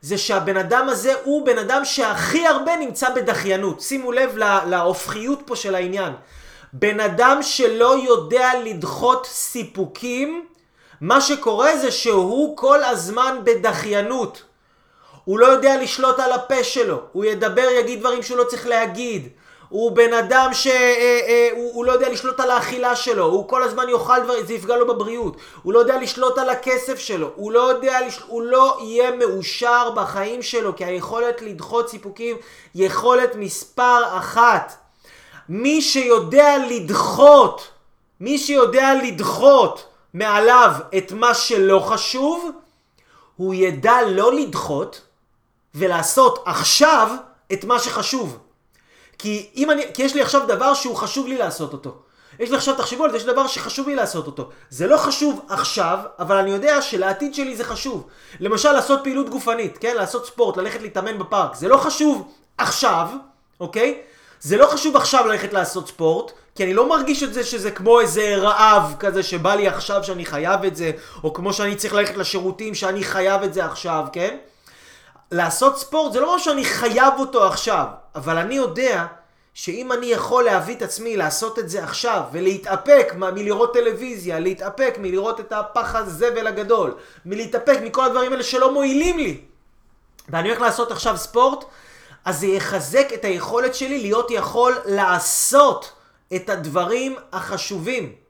זה שהבן אדם הזה הוא בן אדם שהכי הרבה נמצא בדחיינות. שימו לב להופכיות פה של העניין. בן אדם שלא יודע לדחות סיפוקים, מה שקורה זה שהוא כל הזמן בדחיינות. הוא לא יודע לשלוט על הפה שלו, הוא ידבר, יגיד דברים שהוא לא צריך להגיד. הוא בן אדם שהוא אה, אה, לא יודע לשלוט על האכילה שלו, הוא כל הזמן יאכל דברים, זה יפגע לו בבריאות. הוא לא יודע לשלוט על הכסף שלו, הוא לא יודע. הוא לא יהיה מאושר בחיים שלו, כי היכולת לדחות סיפוקים יכולת מספר אחת. מי שיודע לדחות, מי שיודע לדחות מעליו את מה שלא חשוב, הוא ידע לא לדחות ולעשות עכשיו את מה שחשוב. כי, אם אני, כי יש לי עכשיו דבר שהוא חשוב לי לעשות אותו. יש לי עכשיו, תחשבו על זה, יש דבר שחשוב לי לעשות אותו. זה לא חשוב עכשיו, אבל אני יודע שלעתיד שלי זה חשוב. למשל, לעשות פעילות גופנית, כן? לעשות ספורט, ללכת להתאמן בפארק. זה לא חשוב עכשיו, אוקיי? זה לא חשוב עכשיו ללכת לעשות ספורט, כי אני לא מרגיש את זה שזה כמו איזה רעב כזה שבא לי עכשיו שאני חייב את זה, או כמו שאני צריך ללכת לשירותים שאני חייב את זה עכשיו, כן? לעשות ספורט זה לא משהו שאני חייב אותו עכשיו, אבל אני יודע שאם אני יכול להביא את עצמי לעשות את זה עכשיו ולהתאפק מלראות טלוויזיה, להתאפק מלראות את הפח הזבל הגדול, מלהתאפק מכל הדברים האלה שלא מועילים לי, ואני הולך לעשות עכשיו ספורט, אז זה יחזק את היכולת שלי להיות יכול לעשות את הדברים החשובים.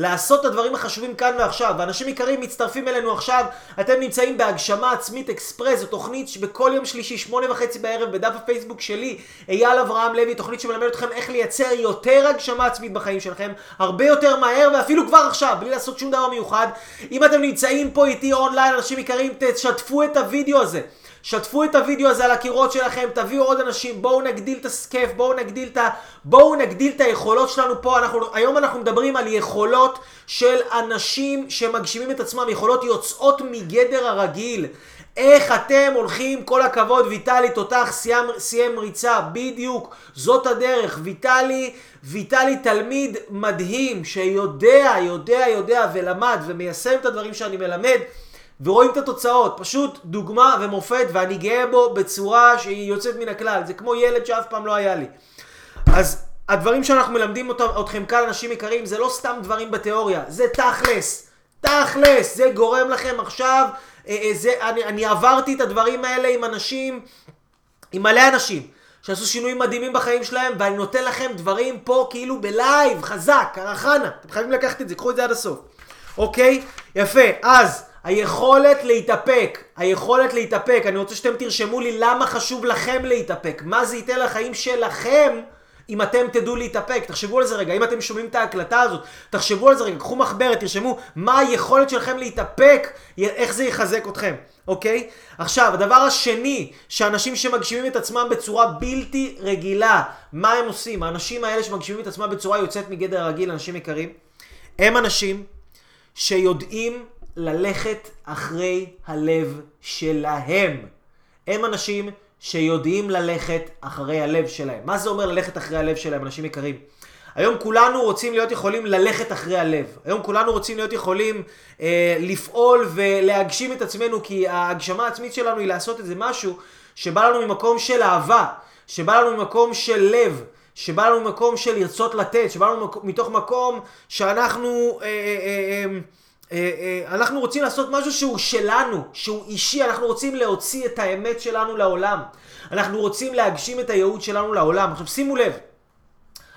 לעשות את הדברים החשובים כאן ועכשיו. ואנשים יקרים מצטרפים אלינו עכשיו, אתם נמצאים בהגשמה עצמית אקספרס, זו תוכנית שבכל יום שלישי, שמונה וחצי בערב, בדף הפייסבוק שלי, אייל אברהם לוי, תוכנית שמלמד אתכם איך לייצר יותר הגשמה עצמית בחיים שלכם, הרבה יותר מהר, ואפילו כבר עכשיו, בלי לעשות שום דבר מיוחד. אם אתם נמצאים פה איתי אונליין, אנשים יקרים, תשתפו את הוידאו הזה. שתפו את הוידאו הזה על הקירות שלכם, תביאו עוד אנשים, בואו נגדיל את הסקף, בואו נגדיל את ה... בואו נגדיל את היכולות שלנו פה. אנחנו, היום אנחנו מדברים על יכולות של אנשים שמגשימים את עצמם, יכולות יוצאות מגדר הרגיל. איך אתם הולכים, כל הכבוד, ויטלי, תותח, סיים, סיים ריצה, בדיוק, זאת הדרך. ויטלי, ויטלי תלמיד מדהים, שיודע, יודע, יודע, ולמד, ומיישם את הדברים שאני מלמד. ורואים את התוצאות, פשוט דוגמה ומופת ואני גאה בו בצורה שהיא יוצאת מן הכלל, זה כמו ילד שאף פעם לא היה לי. אז הדברים שאנחנו מלמדים אתכם כאן, אנשים יקרים, זה לא סתם דברים בתיאוריה, זה תכלס, תכלס, זה גורם לכם עכשיו, אה, אה, זה, אני, אני עברתי את הדברים האלה עם אנשים, עם מלא אנשים. שעשו שינויים מדהימים בחיים שלהם, ואני נותן לכם דברים פה כאילו בלייב, חזק, קרחנה. אתם חייבים לקחת את זה, קחו את זה עד הסוף. אוקיי? יפה. אז, היכולת להתאפק, היכולת להתאפק, אני רוצה שאתם תרשמו לי למה חשוב לכם להתאפק, מה זה ייתן לחיים שלכם אם אתם תדעו להתאפק, תחשבו על זה רגע, אם אתם שומעים את ההקלטה הזאת, תחשבו על זה רגע, קחו מחברת, תרשמו מה היכולת שלכם להתאפק, איך זה יחזק אתכם, אוקיי? עכשיו, הדבר השני, שאנשים שמגשימים את עצמם בצורה בלתי רגילה, מה הם עושים? האנשים האלה שמגשימים את עצמם בצורה יוצאת מגדר הרגיל, אנשים יקרים, הם אנשים שיודעים ללכת אחרי הלב שלהם. הם אנשים שיודעים ללכת אחרי הלב שלהם. מה זה אומר ללכת אחרי הלב שלהם, אנשים יקרים? היום כולנו רוצים להיות יכולים ללכת אחרי הלב. היום כולנו רוצים להיות יכולים אה, לפעול ולהגשים את עצמנו, כי ההגשמה העצמית שלנו היא לעשות איזה משהו שבא לנו ממקום של אהבה, שבא לנו ממקום של לב, שבא לנו מקום של לרצות לתת, שבא לנו מתוך מקום שאנחנו... אה, אה, אה, אנחנו רוצים לעשות משהו שהוא שלנו, שהוא אישי, אנחנו רוצים להוציא את האמת שלנו לעולם. אנחנו רוצים להגשים את הייעוד שלנו לעולם. עכשיו שימו לב,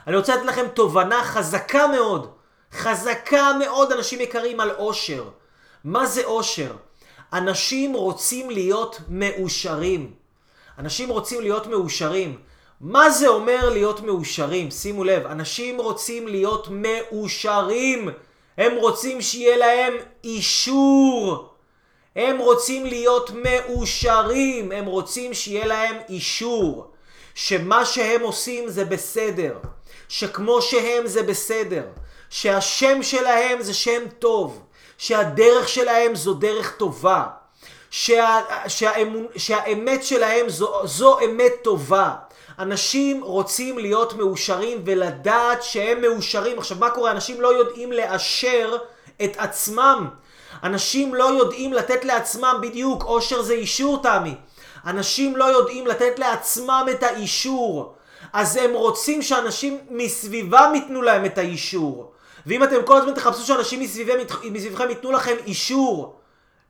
אני רוצה לתת לכם תובנה חזקה מאוד, חזקה מאוד, אנשים יקרים, על אושר. מה זה אושר? אנשים רוצים להיות מאושרים. אנשים רוצים להיות מאושרים. מה זה אומר להיות מאושרים? שימו לב, אנשים רוצים להיות מאושרים. הם רוצים שיהיה להם אישור. הם רוצים להיות מאושרים. הם רוצים שיהיה להם אישור. שמה שהם עושים זה בסדר. שכמו שהם זה בסדר. שהשם שלהם זה שם טוב. שהדרך שלהם זו דרך טובה. שה, שהאמון, שהאמת שלהם זו, זו אמת טובה. אנשים רוצים להיות מאושרים ולדעת שהם מאושרים. עכשיו, מה קורה? אנשים לא יודעים לאשר את עצמם. אנשים לא יודעים לתת לעצמם בדיוק, אושר זה אישור, תמי. אנשים לא יודעים לתת לעצמם את האישור. אז הם רוצים שאנשים מסביבם ייתנו להם את האישור. ואם אתם כל הזמן תחפשו שאנשים מסביבכם ייתנו לכם אישור,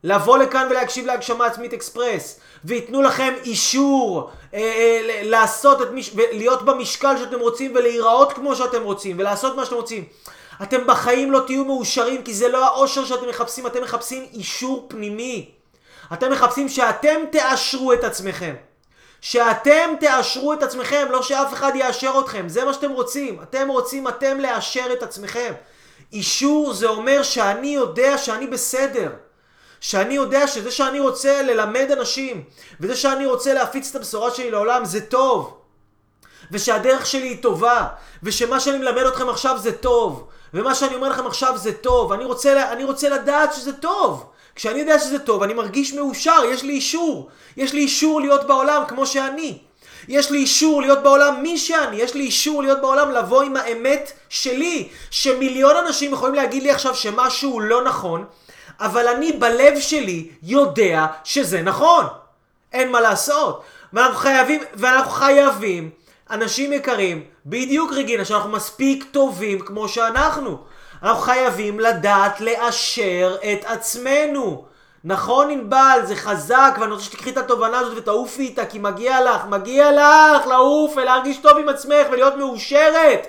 לבוא לכאן ולהקשיב להגשמה עצמית אקספרס, וייתנו לכם אישור אה, אה, לעשות את מש... להיות במשקל שאתם רוצים ולהיראות כמו שאתם רוצים ולעשות מה שאתם רוצים. אתם בחיים לא תהיו מאושרים כי זה לא האושר שאתם מחפשים, אתם מחפשים אישור פנימי. אתם מחפשים שאתם תאשרו את עצמכם. שאתם תאשרו את עצמכם, לא שאף אחד יאשר אתכם. זה מה שאתם רוצים. אתם רוצים אתם לאשר את עצמכם. אישור זה אומר שאני יודע שאני בסדר. שאני יודע שזה שאני רוצה ללמד אנשים, וזה שאני רוצה להפיץ את הבשורה שלי לעולם זה טוב. ושהדרך שלי היא טובה, ושמה שאני מלמד אתכם עכשיו זה טוב, ומה שאני אומר לכם עכשיו זה טוב, אני רוצה, אני רוצה לדעת שזה טוב. כשאני יודע שזה טוב, אני מרגיש מאושר, יש לי אישור. יש לי אישור להיות בעולם כמו שאני. יש לי אישור להיות בעולם מי שאני, יש לי אישור להיות בעולם לבוא עם האמת שלי, שמיליון אנשים יכולים להגיד לי עכשיו שמשהו לא נכון, אבל אני בלב שלי יודע שזה נכון. אין מה לעשות. ואנחנו חייבים, ואנחנו חייבים, אנשים יקרים, בדיוק רגינה, שאנחנו מספיק טובים כמו שאנחנו. אנחנו חייבים לדעת לאשר את עצמנו. נכון ענבל, זה חזק, ואני רוצה שתקחי את התובנה הזאת ותעופי איתה, כי מגיע לך, מגיע לך לעוף ולהרגיש טוב עם עצמך ולהיות מאושרת.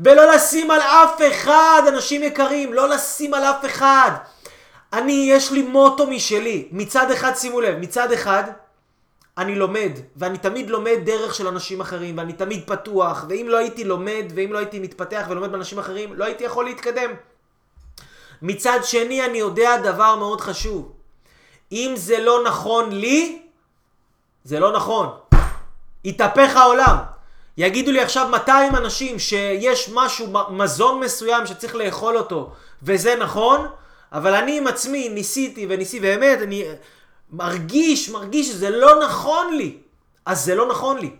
ולא לשים על אף אחד, אנשים יקרים, לא לשים על אף אחד. אני, יש לי מוטו משלי. מצד אחד, שימו לב, מצד אחד, אני לומד, ואני תמיד לומד דרך של אנשים אחרים, ואני תמיד פתוח, ואם לא הייתי לומד, ואם לא הייתי מתפתח ולומד באנשים אחרים, לא הייתי יכול להתקדם. מצד שני, אני יודע דבר מאוד חשוב. אם זה לא נכון לי, זה לא נכון. יתהפך העולם. יגידו לי עכשיו 200 אנשים שיש משהו, מזון מסוים שצריך לאכול אותו, וזה נכון, אבל אני עם עצמי ניסיתי וניסיתי, באמת, אני מרגיש, מרגיש שזה לא נכון לי. אז זה לא נכון לי.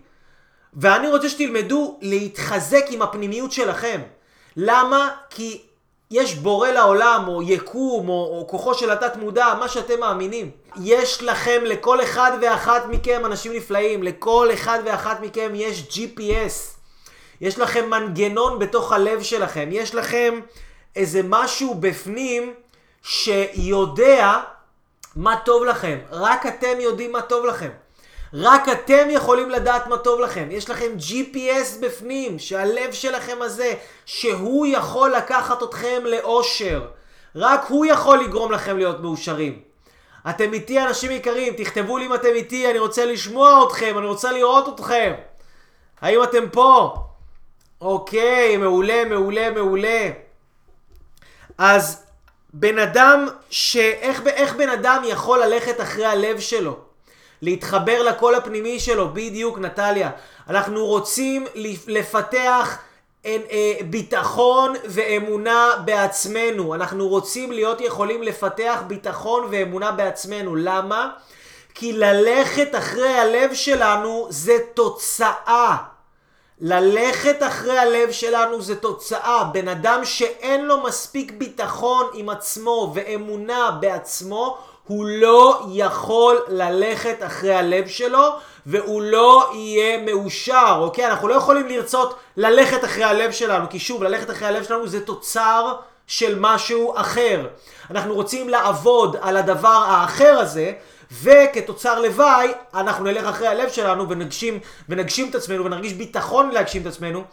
ואני רוצה שתלמדו להתחזק עם הפנימיות שלכם. למה? כי יש בורא לעולם, או יקום, או, או כוחו של התת מודע, מה שאתם מאמינים. יש לכם, לכל אחד ואחת מכם, אנשים נפלאים, לכל אחד ואחת מכם יש GPS. יש לכם מנגנון בתוך הלב שלכם. יש לכם איזה משהו בפנים שיודע מה טוב לכם. רק אתם יודעים מה טוב לכם. רק אתם יכולים לדעת מה טוב לכם. יש לכם GPS בפנים, שהלב שלכם הזה, שהוא יכול לקחת אתכם לאושר. רק הוא יכול לגרום לכם להיות מאושרים. אתם איתי אנשים יקרים, תכתבו לי אם אתם איתי, אני רוצה לשמוע אתכם, אני רוצה לראות אתכם. האם אתם פה? אוקיי, מעולה, מעולה, מעולה. אז בן אדם, ש... איך, איך בן אדם יכול ללכת אחרי הלב שלו? להתחבר לקול הפנימי שלו, בדיוק נטליה. אנחנו רוצים לפתח אה, ביטחון ואמונה בעצמנו. אנחנו רוצים להיות יכולים לפתח ביטחון ואמונה בעצמנו. למה? כי ללכת אחרי הלב שלנו זה תוצאה. ללכת אחרי הלב שלנו זה תוצאה. בן אדם שאין לו מספיק ביטחון עם עצמו ואמונה בעצמו, הוא לא יכול ללכת אחרי הלב שלו, והוא לא יהיה מאושר, אוקיי? אנחנו לא יכולים לרצות ללכת אחרי הלב שלנו, כי שוב, ללכת אחרי הלב שלנו זה תוצר של משהו אחר. אנחנו רוצים לעבוד על הדבר האחר הזה, וכתוצר לוואי, אנחנו נלך אחרי הלב שלנו ונגשים, ונגשים את עצמנו ונרגיש ביטחון להגשים את עצמנו.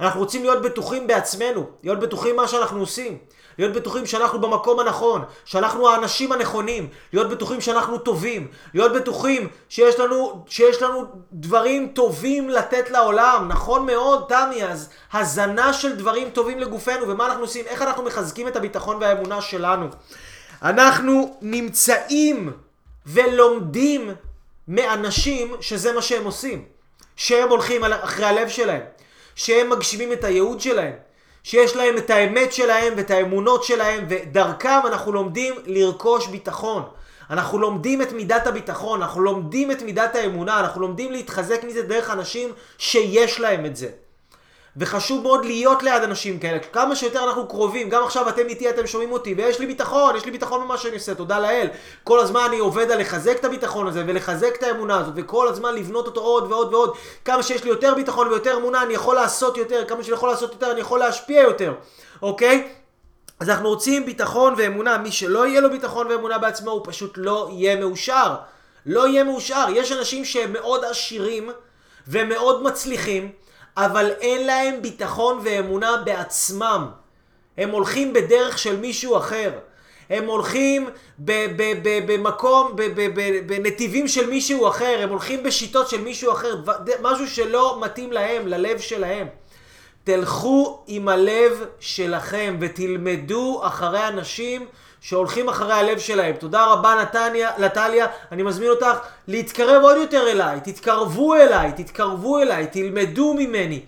אנחנו רוצים להיות בטוחים בעצמנו, להיות בטוחים מה שאנחנו עושים. להיות בטוחים שאנחנו במקום הנכון, שאנחנו האנשים הנכונים, להיות בטוחים שאנחנו טובים, להיות בטוחים שיש לנו, שיש לנו דברים טובים לתת לעולם. נכון מאוד, תמי, אז הזנה של דברים טובים לגופנו, ומה אנחנו עושים? איך אנחנו מחזקים את הביטחון והאמונה שלנו? אנחנו נמצאים ולומדים מאנשים שזה מה שהם עושים. שהם הולכים אחרי הלב שלהם, שהם מגשימים את הייעוד שלהם, שיש להם את האמת שלהם ואת האמונות שלהם, ודרכם אנחנו לומדים לרכוש ביטחון. אנחנו לומדים את מידת הביטחון, אנחנו לומדים את מידת האמונה, אנחנו לומדים להתחזק מזה דרך אנשים שיש להם את זה. וחשוב מאוד להיות ליד אנשים כאלה, כמה שיותר אנחנו קרובים, גם עכשיו אתם איתי, אתם שומעים אותי, ויש לי ביטחון, יש לי ביטחון במה שאני עושה, תודה לאל. כל הזמן אני עובד על לחזק את הביטחון הזה, ולחזק את האמונה הזאת, וכל הזמן לבנות אותו עוד ועוד ועוד. כמה שיש לי יותר ביטחון ויותר אמונה, אני יכול לעשות יותר, כמה שאני יכול לעשות יותר, אני יכול להשפיע יותר, אוקיי? אז אנחנו רוצים ביטחון ואמונה, מי שלא יהיה לו ביטחון ואמונה בעצמו, הוא פשוט לא יהיה מאושר. לא יהיה מאושר. יש אנשים שהם מאוד עשירים, ומאוד מצליחים, אבל אין להם ביטחון ואמונה בעצמם. הם הולכים בדרך של מישהו אחר. הם הולכים במקום, בנתיבים של מישהו אחר, הם הולכים בשיטות של מישהו אחר, משהו שלא מתאים להם, ללב שלהם. תלכו עם הלב שלכם ותלמדו אחרי אנשים שהולכים אחרי הלב שלהם. תודה רבה נתניה, נטליה, אני מזמין אותך להתקרב עוד יותר אליי, תתקרבו אליי, תתקרבו אליי, תלמדו ממני.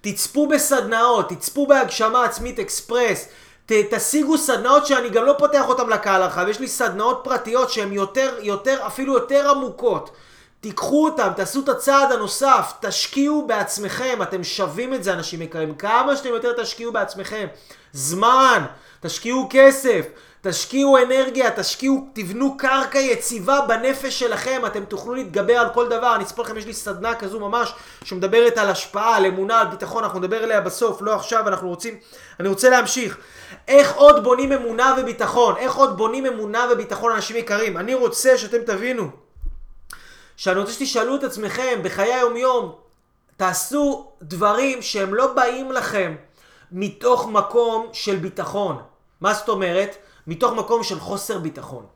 תצפו בסדנאות, תצפו בהגשמה עצמית אקספרס, ת, תשיגו סדנאות שאני גם לא פותח אותן לקהל הרחב, יש לי סדנאות פרטיות שהן יותר, יותר, אפילו יותר עמוקות. תיקחו אותם, תעשו את הצעד הנוסף, תשקיעו בעצמכם, אתם שווים את זה אנשים יקרים, כמה שאתם יותר תשקיעו בעצמכם, זמן, תשקיעו כסף, תשקיעו אנרגיה, תשקיעו, תבנו קרקע יציבה בנפש שלכם, אתם תוכלו להתגבר על כל דבר. אני אספר לכם, יש לי סדנה כזו ממש, שמדברת על השפעה, על אמונה, על ביטחון, אנחנו נדבר עליה בסוף, לא עכשיו, אנחנו רוצים, אני רוצה להמשיך. איך עוד בונים אמונה וביטחון? איך עוד בונים אמונה וביטחון, אנשים יקרים? אני רוצה שאתם תבינו, שאני רוצה שתשאלו את עצמכם בחיי היום-יום, תעשו דברים שהם לא באים לכם מתוך מקום של ביטחון. מה זאת אומרת? מתוך מקום של חוסר ביטחון,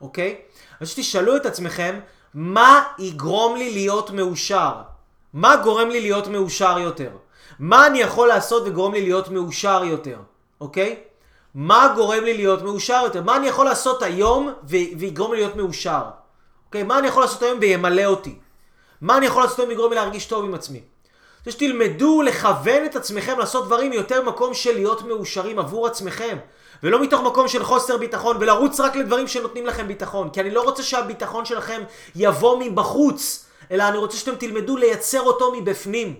אוקיי? אז שתשאלו את עצמכם, מה יגרום לי להיות מאושר? מה גורם לי להיות מאושר יותר? מה אני יכול לעשות וגורם לי להיות מאושר יותר, אוקיי? מה גורם לי להיות מאושר יותר? מה אני יכול לעשות היום ויגרום לי להיות מאושר? אוקיי? מה אני יכול לעשות היום וימלא אותי? מה אני יכול לעשות היום ויגרום לי להרגיש טוב עם עצמי? זה שתלמדו לכוון את עצמכם לעשות דברים יותר מקום של להיות מאושרים עבור עצמכם. ולא מתוך מקום של חוסר ביטחון, ולרוץ רק לדברים שנותנים לכם ביטחון. כי אני לא רוצה שהביטחון שלכם יבוא מבחוץ, אלא אני רוצה שאתם תלמדו לייצר אותו מבפנים.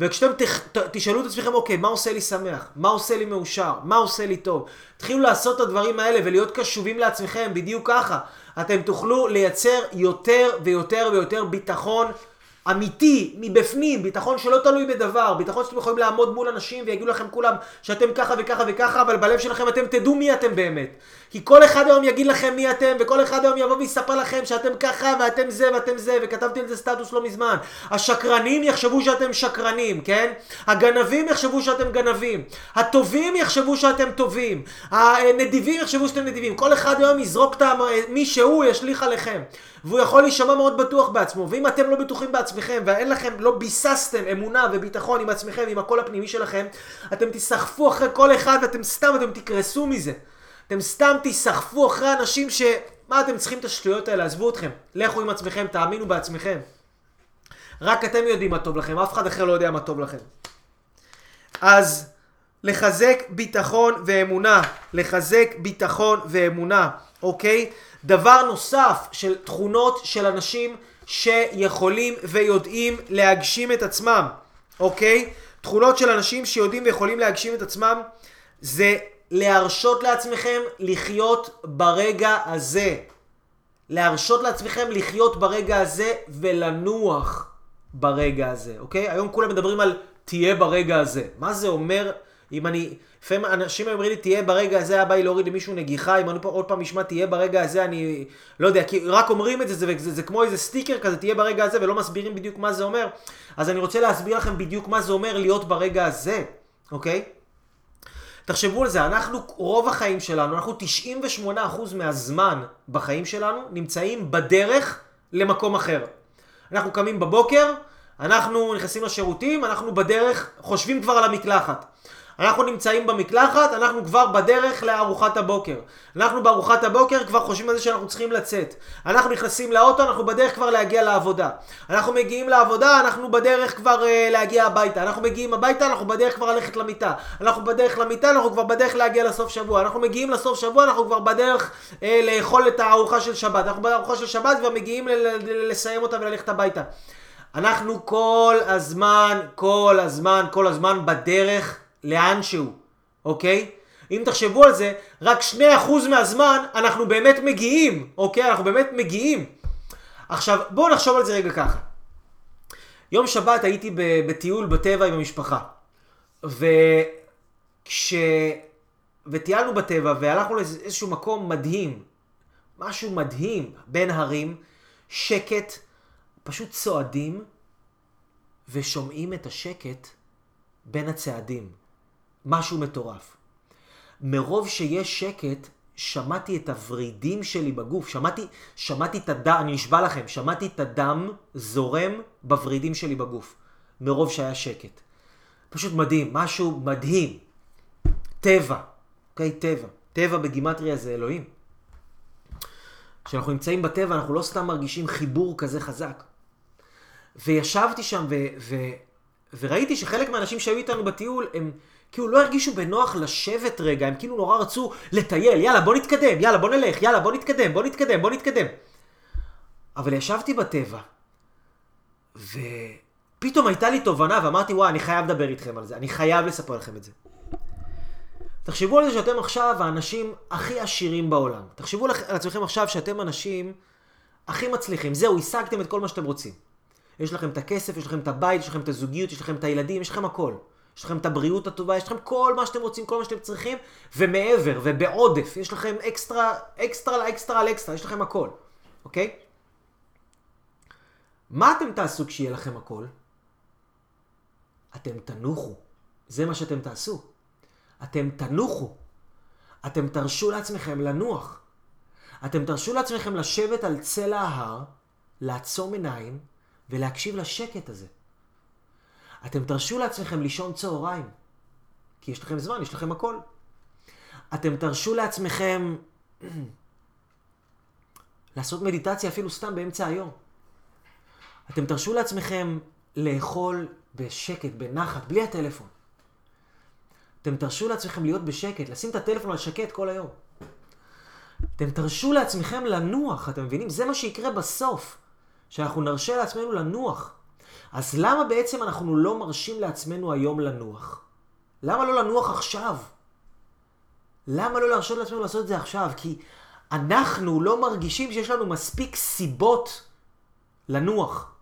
וכשאתם תשאלו את עצמכם, אוקיי, מה עושה לי שמח? מה עושה לי מאושר? מה עושה לי טוב? תתחילו לעשות את הדברים האלה ולהיות קשובים לעצמכם, בדיוק ככה. אתם תוכלו לייצר יותר ויותר ויותר ביטחון אמיתי, מבפנים, ביטחון שלא תלוי בדבר, ביטחון שאתם יכולים לעמוד מול אנשים ויגידו לכם כולם שאתם ככה וככה וככה, אבל בלב שלכם אתם תדעו מי אתם באמת. כי כל אחד היום יגיד לכם מי אתם, וכל אחד היום יבוא ויספר לכם שאתם ככה ואתם זה ואתם זה, וכתבתי על זה סטטוס לא מזמן. השקרנים יחשבו שאתם שקרנים, כן? הגנבים יחשבו שאתם גנבים. הטובים יחשבו שאתם טובים. הנדיבים יחשבו שאתם נדיבים. כל אחד היום יזרוק את מי שהוא ישליך עליכם. והוא יכול להישמע מאוד בטוח בעצמו. ואם אתם לא בטוחים בעצמכם, ואין לכם, לא ביססתם אמונה וביטחון עם עצמכם, עם הקול הפנימי שלכם, אתם תיסחפו אחרי כל אחד ואתם סתם, אתם תקרסו מזה. אתם סתם תיסחפו אחרי אנשים ש... מה אתם צריכים את השטויות האלה? עזבו אתכם. לכו עם עצמכם, תאמינו בעצמכם. רק אתם יודעים מה טוב לכם, אף אחד אחר לא יודע מה טוב לכם. אז לחזק ביטחון ואמונה. לחזק ביטחון ואמונה, אוקיי? דבר נוסף של תכונות של אנשים שיכולים ויודעים להגשים את עצמם, אוקיי? תכונות של אנשים שיודעים ויכולים להגשים את עצמם זה להרשות לעצמכם לחיות ברגע הזה. להרשות לעצמכם לחיות ברגע הזה ולנוח ברגע הזה, אוקיי? היום כולם מדברים על תהיה ברגע הזה. מה זה אומר אם אני... לפעמים אנשים אומרים לי, תהיה ברגע הזה, היה בא לי להוריד למישהו נגיחה, אם אני פה עוד פעם אשמע, תהיה ברגע הזה, אני לא יודע, כי רק אומרים את זה, זה, זה, זה כמו איזה סטיקר כזה, תהיה ברגע הזה, ולא מסבירים בדיוק מה זה אומר. אז אני רוצה להסביר לכם בדיוק מה זה אומר להיות ברגע הזה, אוקיי? תחשבו על זה, אנחנו, רוב החיים שלנו, אנחנו 98% מהזמן בחיים שלנו נמצאים בדרך למקום אחר. אנחנו קמים בבוקר, אנחנו נכנסים לשירותים, אנחנו בדרך, חושבים כבר על המקלחת. אנחנו נמצאים במקלחת, אנחנו כבר בדרך לארוחת הבוקר. אנחנו בארוחת הבוקר כבר חושבים על זה שאנחנו צריכים לצאת. אנחנו נכנסים לאוטו, אנחנו בדרך כבר להגיע לעבודה. אנחנו מגיעים לעבודה, אנחנו בדרך כבר uh, להגיע הביתה. אנחנו מגיעים הביתה, אנחנו בדרך כבר ללכת למיטה. אנחנו בדרך למיטה, אנחנו כבר בדרך להגיע לסוף שבוע. אנחנו מגיעים לסוף שבוע, אנחנו כבר בדרך uh, לאכול את הארוחה של שבת. אנחנו בארוחה של שבת כבר מגיעים לסיים אותה וללכת הביתה. אנחנו כל הזמן, כל הזמן, כל הזמן בדרך לאנשהו, אוקיי? אם תחשבו על זה, רק 2% מהזמן אנחנו באמת מגיעים, אוקיי? אנחנו באמת מגיעים. עכשיו, בואו נחשוב על זה רגע ככה. יום שבת הייתי בטיול בטבע עם המשפחה. וכש... וטיילנו בטבע והלכנו לאיזשהו מקום מדהים. משהו מדהים בין הרים, שקט, פשוט צועדים ושומעים את השקט בין הצעדים. משהו מטורף. מרוב שיש שקט, שמעתי את הוורידים שלי בגוף, שמעתי, שמעתי את הדם, אני נשבע לכם, שמעתי את הדם זורם בוורידים שלי בגוף, מרוב שהיה שקט. פשוט מדהים, משהו מדהים. טבע, אוקיי? טבע. טבע בגימטריה זה אלוהים. כשאנחנו נמצאים בטבע, אנחנו לא סתם מרגישים חיבור כזה חזק. וישבתי שם ו- ו- וראיתי שחלק מהאנשים שהיו איתנו בטיול, הם כאילו לא הרגישו בנוח לשבת רגע, הם כאילו נורא רצו לטייל, יאללה בוא נתקדם, יאללה בוא נלך, יאללה בוא נתקדם, בוא נתקדם, בוא נתקדם. אבל ישבתי בטבע, ופתאום הייתה לי תובנה ואמרתי וואי אני חייב לדבר איתכם על זה, אני חייב לספר לכם את זה. תחשבו על זה שאתם עכשיו האנשים הכי עשירים בעולם. תחשבו על עצמכם עכשיו שאתם אנשים הכי מצליחים. זהו, השגתם את כל מה שאתם רוצים. יש לכם את הכסף, יש לכם את הבית, יש לכם את הזוגיות, יש לכם את הילדים, יש לכם הכל. יש לכם את הבריאות הטובה, יש לכם כל מה שאתם רוצים, כל מה שאתם צריכים, ומעבר, ובעודף. יש לכם אקסטרה, אקסטרה לאקסטרה על אקסטרה, יש לכם הכל, אוקיי? מה אתם תעשו כשיהיה לכם הכל? אתם תנוחו. זה מה שאתם תעשו. אתם תנוחו. אתם תרשו לעצמכם לנוח. אתם תרשו לעצמכם לשבת על צלע ההר, לעצום עיניים ולהקשיב לשקט הזה. אתם תרשו לעצמכם לישון צהריים, כי יש לכם זמן, יש לכם הכל. אתם תרשו לעצמכם לעשות מדיטציה אפילו סתם באמצע היום. אתם תרשו לעצמכם לאכול בשקט, בנחת, בלי הטלפון. אתם תרשו לעצמכם להיות בשקט, לשים את הטלפון על שקט כל היום. אתם תרשו לעצמכם לנוח, אתם מבינים? זה מה שיקרה בסוף, שאנחנו נרשה לעצמנו לנוח. אז למה בעצם אנחנו לא מרשים לעצמנו היום לנוח? למה לא לנוח עכשיו? למה לא להרשות לעצמנו לעשות את זה עכשיו? כי אנחנו לא מרגישים שיש לנו מספיק סיבות לנוח.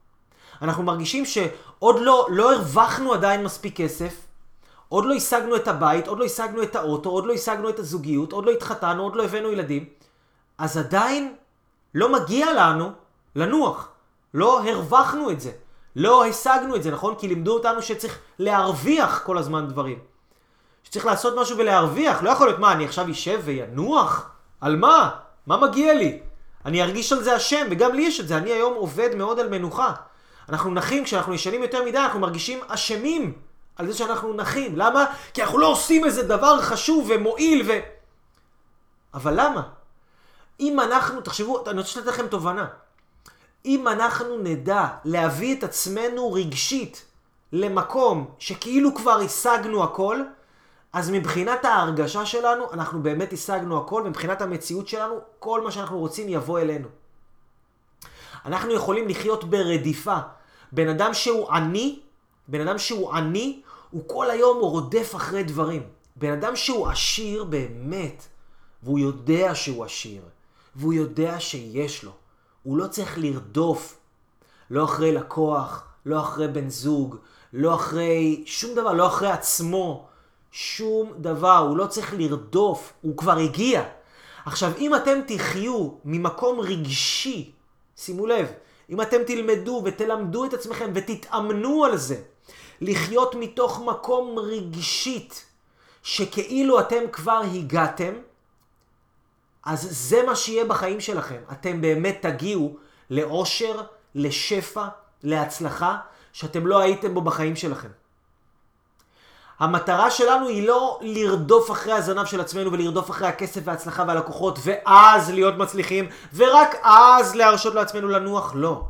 אנחנו מרגישים שעוד לא, לא הרווחנו עדיין מספיק כסף, עוד לא השגנו את הבית, עוד לא השגנו את האוטו, עוד לא השגנו את הזוגיות, עוד לא התחתנו, עוד לא הבאנו ילדים, אז עדיין לא מגיע לנו לנוח. לא הרווחנו את זה. לא השגנו את זה, נכון? כי לימדו אותנו שצריך להרוויח כל הזמן דברים. שצריך לעשות משהו ולהרוויח. לא יכול להיות, מה, אני עכשיו אשב וינוח? על מה? מה מגיע לי? אני ארגיש על זה אשם, וגם לי יש את זה. אני היום עובד מאוד על מנוחה. אנחנו נחים, כשאנחנו ישנים יותר מדי, אנחנו מרגישים אשמים על זה שאנחנו נחים. למה? כי אנחנו לא עושים איזה דבר חשוב ומועיל ו... אבל למה? אם אנחנו, תחשבו, אני רוצה לתת לכם תובנה. אם אנחנו נדע להביא את עצמנו רגשית למקום שכאילו כבר השגנו הכל, אז מבחינת ההרגשה שלנו, אנחנו באמת השגנו הכל, ומבחינת המציאות שלנו, כל מה שאנחנו רוצים יבוא אלינו. אנחנו יכולים לחיות ברדיפה. בן אדם שהוא עני, בן אדם שהוא עני, הוא כל היום רודף אחרי דברים. בן אדם שהוא עשיר באמת, והוא יודע שהוא עשיר, והוא יודע שיש לו. הוא לא צריך לרדוף, לא אחרי לקוח, לא אחרי בן זוג, לא אחרי שום דבר, לא אחרי עצמו, שום דבר, הוא לא צריך לרדוף, הוא כבר הגיע. עכשיו, אם אתם תחיו ממקום רגשי, שימו לב, אם אתם תלמדו ותלמדו את עצמכם ותתאמנו על זה, לחיות מתוך מקום רגשית, שכאילו אתם כבר הגעתם, אז זה מה שיהיה בחיים שלכם. אתם באמת תגיעו לאושר, לשפע, להצלחה, שאתם לא הייתם בו בחיים שלכם. המטרה שלנו היא לא לרדוף אחרי הזנב של עצמנו ולרדוף אחרי הכסף וההצלחה והלקוחות ואז להיות מצליחים ורק אז להרשות לעצמנו לנוח, לא.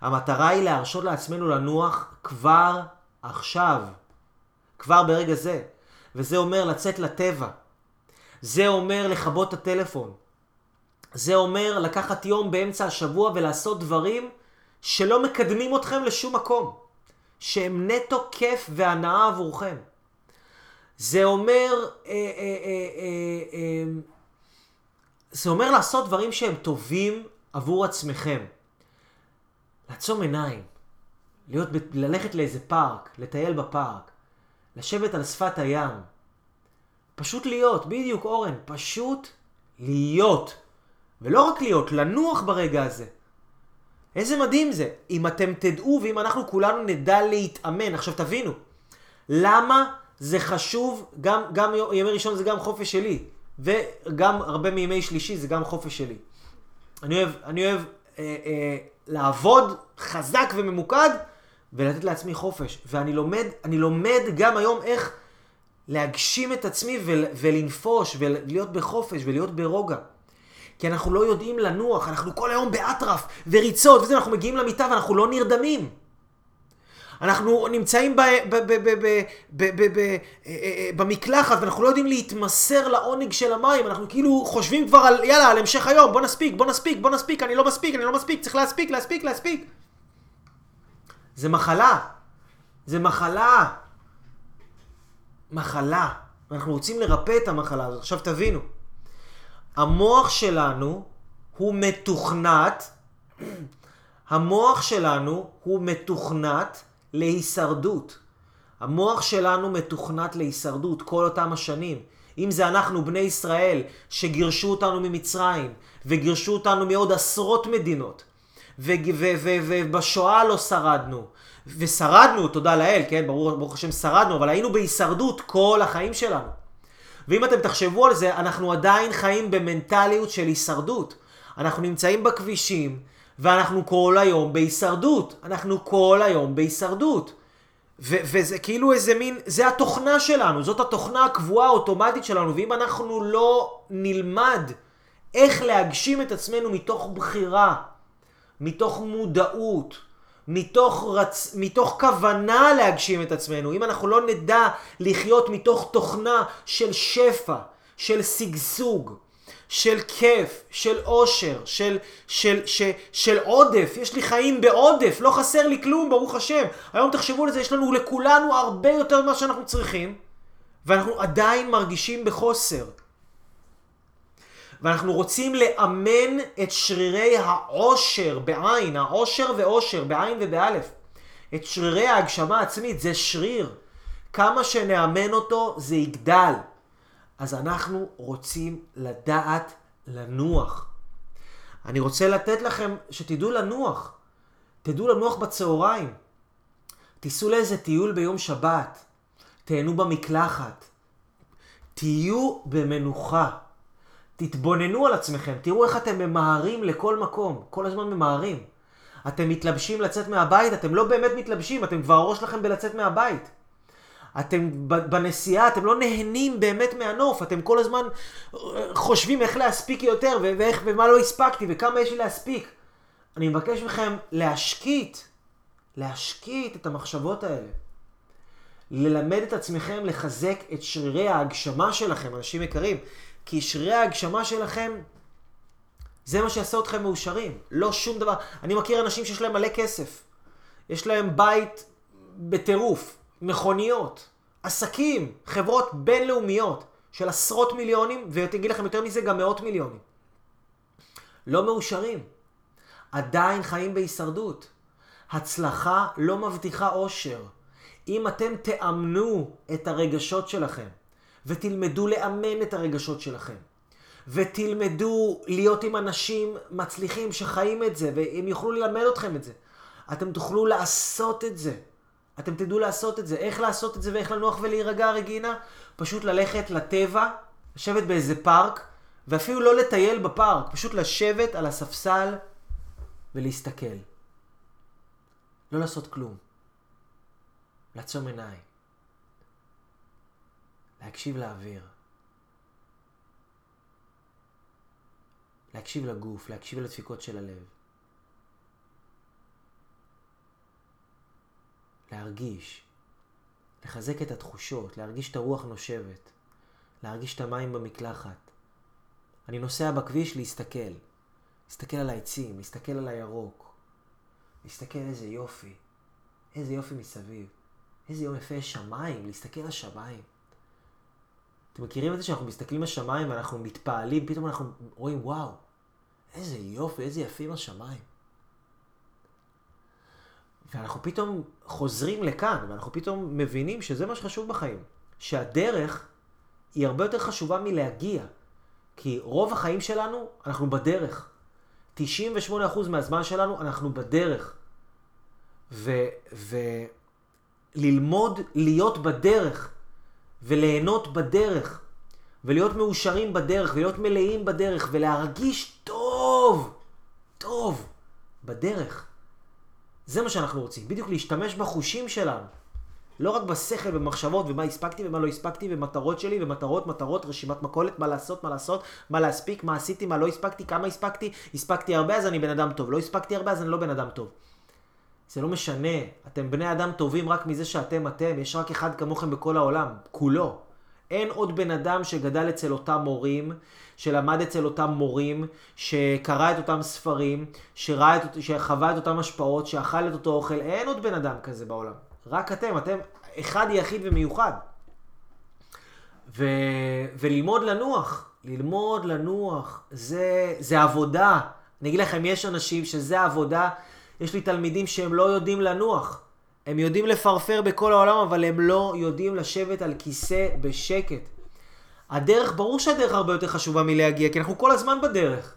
המטרה היא להרשות לעצמנו לנוח כבר עכשיו, כבר ברגע זה. וזה אומר לצאת לטבע. זה אומר לכבות את הטלפון. זה אומר לקחת יום באמצע השבוע ולעשות דברים שלא מקדמים אתכם לשום מקום. שהם נטו כיף והנאה עבורכם. זה אומר, אה, אה, אה, זה אומר לעשות דברים שהם טובים עבור עצמכם. לעצום עיניים, להיות, ללכת לאיזה פארק, לטייל בפארק, לשבת על שפת הים. פשוט להיות, בדיוק אורן, פשוט להיות. ולא רק להיות, לנוח ברגע הזה. איזה מדהים זה. אם אתם תדעו ואם אנחנו כולנו נדע להתאמן. עכשיו תבינו, למה זה חשוב, גם, גם ימי ראשון זה גם חופש שלי, וגם הרבה מימי שלישי זה גם חופש שלי. אני אוהב, אני אוהב אה, אה, לעבוד חזק וממוקד ולתת לעצמי חופש. ואני לומד, אני לומד גם היום איך להגשים את עצמי ול, ולנפוש ולהיות בחופש ולהיות ברוגע. כי אנחנו לא יודעים לנוח, אנחנו כל היום באטרף וריצות וזה, אנחנו מגיעים למיטה ואנחנו לא נרדמים. אנחנו נמצאים במקלחת ואנחנו לא יודעים להתמסר לעונג של המים, אנחנו כאילו חושבים כבר על יאללה, על המשך היום, בוא נספיק, בוא נספיק, בוא נספיק, אני לא מספיק, אני לא מספיק, צריך להספיק, להספיק, להספיק. זה מחלה. זה מחלה. מחלה. אנחנו רוצים לרפא את המחלה הזאת. עכשיו תבינו. המוח שלנו הוא מתוכנת, המוח שלנו הוא מתוכנת להישרדות. המוח שלנו מתוכנת להישרדות כל אותם השנים. אם זה אנחנו, בני ישראל, שגירשו אותנו ממצרים, וגירשו אותנו מעוד עשרות מדינות, ובשואה לא שרדנו, ושרדנו, תודה לאל, כן, ברור, ברוך השם שרדנו, אבל היינו בהישרדות כל החיים שלנו. ואם אתם תחשבו על זה, אנחנו עדיין חיים במנטליות של הישרדות. אנחנו נמצאים בכבישים, ואנחנו כל היום בהישרדות. אנחנו כל היום בהישרדות. ו- וזה כאילו איזה מין, זה התוכנה שלנו, זאת התוכנה הקבועה האוטומטית שלנו, ואם אנחנו לא נלמד איך להגשים את עצמנו מתוך בחירה, מתוך מודעות, מתוך, רצ... מתוך כוונה להגשים את עצמנו, אם אנחנו לא נדע לחיות מתוך תוכנה של שפע, של שגשוג, של כיף, של אושר, של, של, של, של עודף, יש לי חיים בעודף, לא חסר לי כלום, ברוך השם. היום תחשבו על זה, יש לנו לכולנו הרבה יותר ממה שאנחנו צריכים, ואנחנו עדיין מרגישים בחוסר. ואנחנו רוצים לאמן את שרירי העושר בעין, העושר ועושר בעין ובאלף. את שרירי ההגשמה העצמית, זה שריר. כמה שנאמן אותו זה יגדל. אז אנחנו רוצים לדעת לנוח. אני רוצה לתת לכם שתדעו לנוח. תדעו לנוח בצהריים. תיסעו לאיזה טיול ביום שבת. תהנו במקלחת. תהיו במנוחה. תתבוננו על עצמכם, תראו איך אתם ממהרים לכל מקום, כל הזמן ממהרים. אתם מתלבשים לצאת מהבית, אתם לא באמת מתלבשים, אתם כבר הראש לכם בלצאת מהבית. אתם בנסיעה, אתם לא נהנים באמת מהנוף, אתם כל הזמן אה, חושבים איך להספיק יותר, ואיך, ומה לא הספקתי, וכמה יש לי להספיק. אני מבקש מכם להשקיט, להשקיט את המחשבות האלה. ללמד את עצמכם לחזק את שרירי ההגשמה שלכם, אנשים יקרים. כי שרירי ההגשמה שלכם, זה מה שיעשה אתכם מאושרים. לא שום דבר. אני מכיר אנשים שיש להם מלא כסף. יש להם בית בטירוף, מכוניות, עסקים, חברות בינלאומיות של עשרות מיליונים, ותגיד לכם יותר מזה, גם מאות מיליונים. לא מאושרים. עדיין חיים בהישרדות. הצלחה לא מבטיחה אושר. אם אתם תאמנו את הרגשות שלכם, ותלמדו לאמן את הרגשות שלכם, ותלמדו להיות עם אנשים מצליחים שחיים את זה, והם יוכלו ללמד אתכם את זה. אתם תוכלו לעשות את זה. אתם תדעו לעשות את זה. איך לעשות את זה ואיך לנוח ולהירגע, רגינה? פשוט ללכת לטבע, לשבת באיזה פארק, ואפילו לא לטייל בפארק, פשוט לשבת על הספסל ולהסתכל. לא לעשות כלום. לעצום עיניים. להקשיב לאוויר. להקשיב לגוף, להקשיב לדפיקות של הלב. להרגיש. לחזק את התחושות, להרגיש את הרוח נושבת. להרגיש את המים במקלחת. אני נוסע בכביש להסתכל. להסתכל על העצים, להסתכל על הירוק. להסתכל איזה יופי. איזה יופי מסביב. איזה יום יפה יש שמיים, להסתכל על השמיים. אתם מכירים את זה שאנחנו מסתכלים על השמיים ואנחנו מתפעלים, פתאום אנחנו רואים, וואו, איזה יופי, איזה יפים השמיים. ואנחנו פתאום חוזרים לכאן, ואנחנו פתאום מבינים שזה מה שחשוב בחיים. שהדרך היא הרבה יותר חשובה מלהגיע. כי רוב החיים שלנו, אנחנו בדרך. 98% מהזמן שלנו, אנחנו בדרך. וללמוד להיות בדרך, וליהנות בדרך, ולהיות מאושרים בדרך, ולהיות מלאים בדרך, ולהרגיש טוב, טוב, בדרך. זה מה שאנחנו רוצים, בדיוק להשתמש בחושים שלנו. לא רק בשכל במחשבות ומה הספקתי ומה לא הספקתי ומטרות שלי ומטרות, מטרות, רשימת מכולת, מה לעשות, מה לעשות, מה להספיק, מה עשיתי, מה לא הספקתי, כמה הספקתי, הספקתי הרבה אז אני בן אדם טוב, לא הספקתי הרבה אז אני לא בן אדם טוב. זה לא משנה, אתם בני אדם טובים רק מזה שאתם אתם, יש רק אחד כמוכם בכל העולם, כולו. אין עוד בן אדם שגדל אצל אותם מורים, שלמד אצל אותם מורים, שקרא את אותם ספרים, שראה את, שחווה את אותם השפעות, שאכל את אותו אוכל, אין עוד בן אדם כזה בעולם. רק אתם, אתם אחד יחיד ומיוחד. ו... וללמוד לנוח, ללמוד לנוח, זה, זה עבודה. אני אגיד לכם, יש אנשים שזה עבודה, יש לי תלמידים שהם לא יודעים לנוח. הם יודעים לפרפר בכל העולם, אבל הם לא יודעים לשבת על כיסא בשקט. הדרך, ברור שהדרך הרבה יותר חשובה מלהגיע, כי אנחנו כל הזמן בדרך.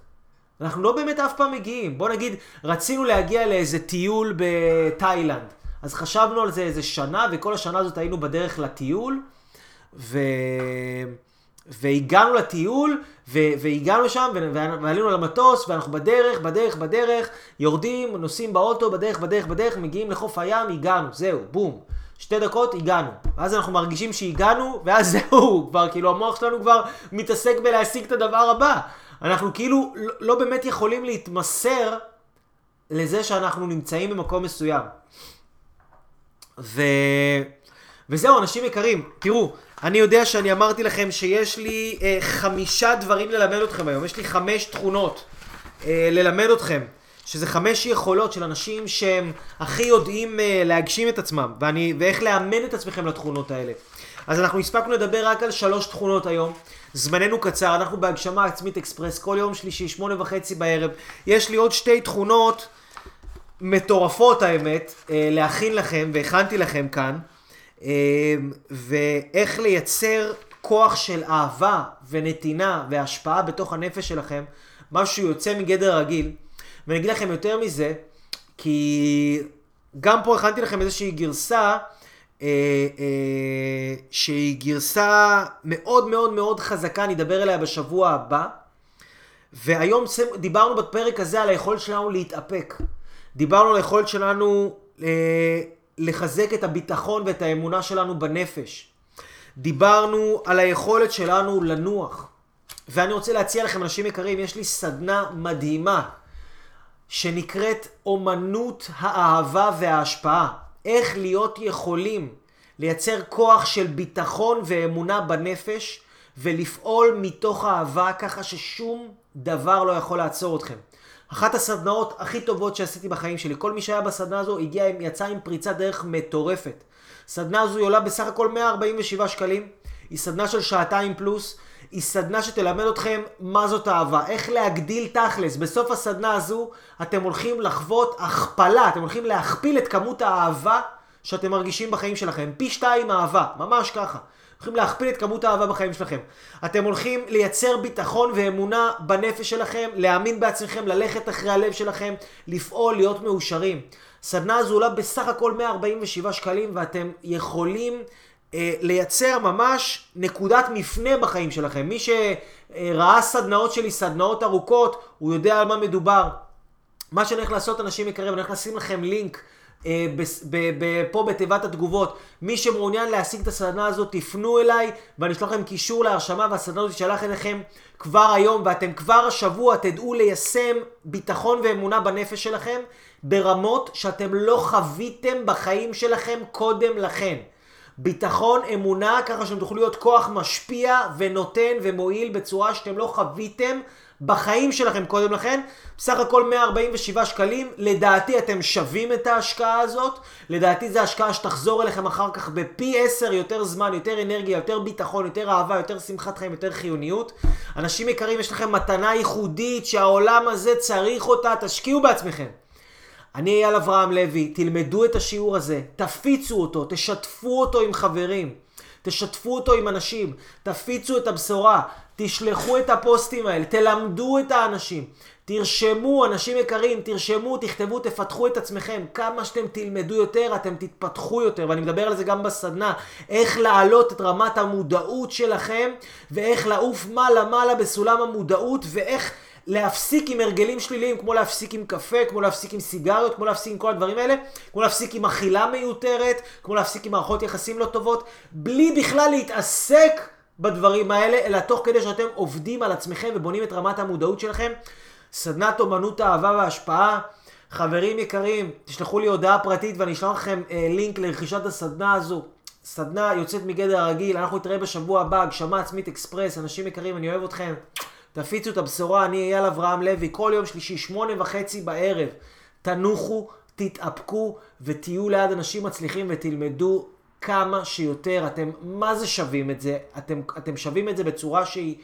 אנחנו לא באמת אף פעם מגיעים. בוא נגיד, רצינו להגיע לאיזה טיול בתאילנד. אז חשבנו על זה איזה שנה, וכל השנה הזאת היינו בדרך לטיול, ו... והגענו לטיול. והגענו לשם. ועלינו למטוס, ואנחנו בדרך, בדרך, בדרך, יורדים, נוסעים באוטו, בדרך, בדרך, בדרך, מגיעים לחוף הים, הגענו, זהו, בום. שתי דקות, הגענו. ואז אנחנו מרגישים שהגענו, ואז זהו, כבר כאילו המוח שלנו כבר מתעסק בלהשיג את הדבר הבא. אנחנו כאילו לא, לא באמת יכולים להתמסר לזה שאנחנו נמצאים במקום מסוים. ו... וזהו, אנשים יקרים, תראו, אני יודע שאני אמרתי לכם שיש לי אה, חמישה דברים ללמד אתכם היום, יש לי חמש תכונות אה, ללמד אתכם, שזה חמש יכולות של אנשים שהם הכי יודעים אה, להגשים את עצמם, ואני, ואיך לאמן את עצמכם לתכונות האלה. אז אנחנו הספקנו לדבר רק על שלוש תכונות היום. זמננו קצר, אנחנו בהגשמה עצמית אקספרס כל יום שלישי, שמונה וחצי בערב. יש לי עוד שתי תכונות מטורפות האמת, אה, להכין לכם, והכנתי לכם כאן, ואיך לייצר כוח של אהבה ונתינה והשפעה בתוך הנפש שלכם, משהו יוצא מגדר רגיל. ואני אגיד לכם יותר מזה, כי גם פה הכנתי לכם איזושהי גרסה, אה, אה, שהיא גרסה מאוד מאוד מאוד חזקה, אני אדבר עליה בשבוע הבא. והיום דיברנו בפרק הזה על היכולת שלנו להתאפק. דיברנו על היכולת שלנו אה, לחזק את הביטחון ואת האמונה שלנו בנפש. דיברנו על היכולת שלנו לנוח. ואני רוצה להציע לכם, אנשים יקרים, יש לי סדנה מדהימה שנקראת אומנות האהבה וההשפעה. איך להיות יכולים לייצר כוח של ביטחון ואמונה בנפש ולפעול מתוך אהבה ככה ששום דבר לא יכול לעצור אתכם. אחת הסדנאות הכי טובות שעשיתי בחיים שלי. כל מי שהיה בסדנה הזו הגיע, יצא עם פריצת דרך מטורפת. סדנה הזו היא עולה בסך הכל 147 שקלים. היא סדנה של שעתיים פלוס. היא סדנה שתלמד אתכם מה זאת אהבה, איך להגדיל תכלס. בסוף הסדנה הזו אתם הולכים לחוות הכפלה, אתם הולכים להכפיל את כמות האהבה שאתם מרגישים בחיים שלכם. פי שתיים אהבה, ממש ככה. הולכים להכפיל את כמות האהבה בחיים שלכם. אתם הולכים לייצר ביטחון ואמונה בנפש שלכם, להאמין בעצמכם, ללכת אחרי הלב שלכם, לפעול, להיות מאושרים. סדנה הזו עולה בסך הכל 147 שקלים ואתם יכולים אה, לייצר ממש נקודת מפנה בחיים שלכם. מי שראה סדנאות שלי, סדנאות ארוכות, הוא יודע על מה מדובר. מה שאני הולך לעשות, אנשים יקרים, אני הולך לשים לכם לינק. אה, פה בתיבת התגובות. מי שמעוניין להשיג את הסדנה הזאת, תפנו אליי ואני אשלח לכם קישור להרשמה והסדנה הזאת תשלח אליכם כבר היום ואתם כבר השבוע תדעו ליישם ביטחון ואמונה בנפש שלכם ברמות שאתם לא חוויתם בחיים שלכם קודם לכן. ביטחון, אמונה, ככה שאתם תוכלו להיות כוח משפיע ונותן ומועיל בצורה שאתם לא חוויתם בחיים שלכם קודם לכן. בסך הכל 147 שקלים. לדעתי אתם שווים את ההשקעה הזאת. לדעתי זו השקעה שתחזור אליכם אחר כך בפי 10 יותר זמן, יותר אנרגיה, יותר ביטחון, יותר אהבה, יותר שמחת חיים, יותר חיוניות. אנשים יקרים, יש לכם מתנה ייחודית שהעולם הזה צריך אותה, תשקיעו בעצמכם. אני אייל אברהם לוי, תלמדו את השיעור הזה, תפיצו אותו, תשתפו אותו עם חברים, תשתפו אותו עם אנשים, תפיצו את הבשורה, תשלחו את הפוסטים האלה, תלמדו את האנשים, תרשמו, אנשים יקרים, תרשמו, תכתבו, תפתחו את עצמכם. כמה שאתם תלמדו יותר, אתם תתפתחו יותר, ואני מדבר על זה גם בסדנה. איך להעלות את רמת המודעות שלכם, ואיך לעוף מעלה-מעלה בסולם המודעות, ואיך... להפסיק עם הרגלים שליליים, כמו להפסיק עם קפה, כמו להפסיק עם סיגריות, כמו להפסיק עם כל הדברים האלה, כמו להפסיק עם אכילה מיותרת, כמו להפסיק עם מערכות יחסים לא טובות, בלי בכלל להתעסק בדברים האלה, אלא תוך כדי שאתם עובדים על עצמכם ובונים את רמת המודעות שלכם. סדנת אומנות האהבה וההשפעה. חברים יקרים, תשלחו לי הודעה פרטית ואני אשלח לכם אה, לינק לרכישת הסדנה הזו. סדנה יוצאת מגדר הרגיל, אנחנו נתראה בשבוע הבא, הגשמה עצמית אקספרס, אנשים יקרים, אני אוהב אתכם. תפיצו את הבשורה, אני אייל אברהם לוי, כל יום שלישי, שמונה וחצי בערב. תנוחו, תתאפקו ותהיו ליד אנשים מצליחים ותלמדו כמה שיותר. אתם, מה זה שווים את זה? אתם, אתם שווים את זה בצורה שהיא...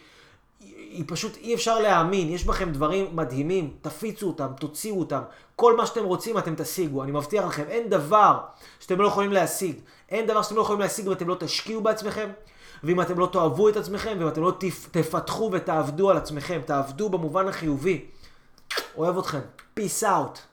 היא פשוט אי אפשר להאמין, יש בכם דברים מדהימים, תפיצו אותם, תוציאו אותם, כל מה שאתם רוצים אתם תשיגו, אני מבטיח לכם, אין דבר שאתם לא יכולים להשיג, אין דבר שאתם לא יכולים להשיג ואתם לא תשקיעו בעצמכם, ואם אתם לא תאהבו את עצמכם, ואם אתם לא תפתחו ותעבדו על עצמכם, תעבדו במובן החיובי. אוהב אתכם. Peace out.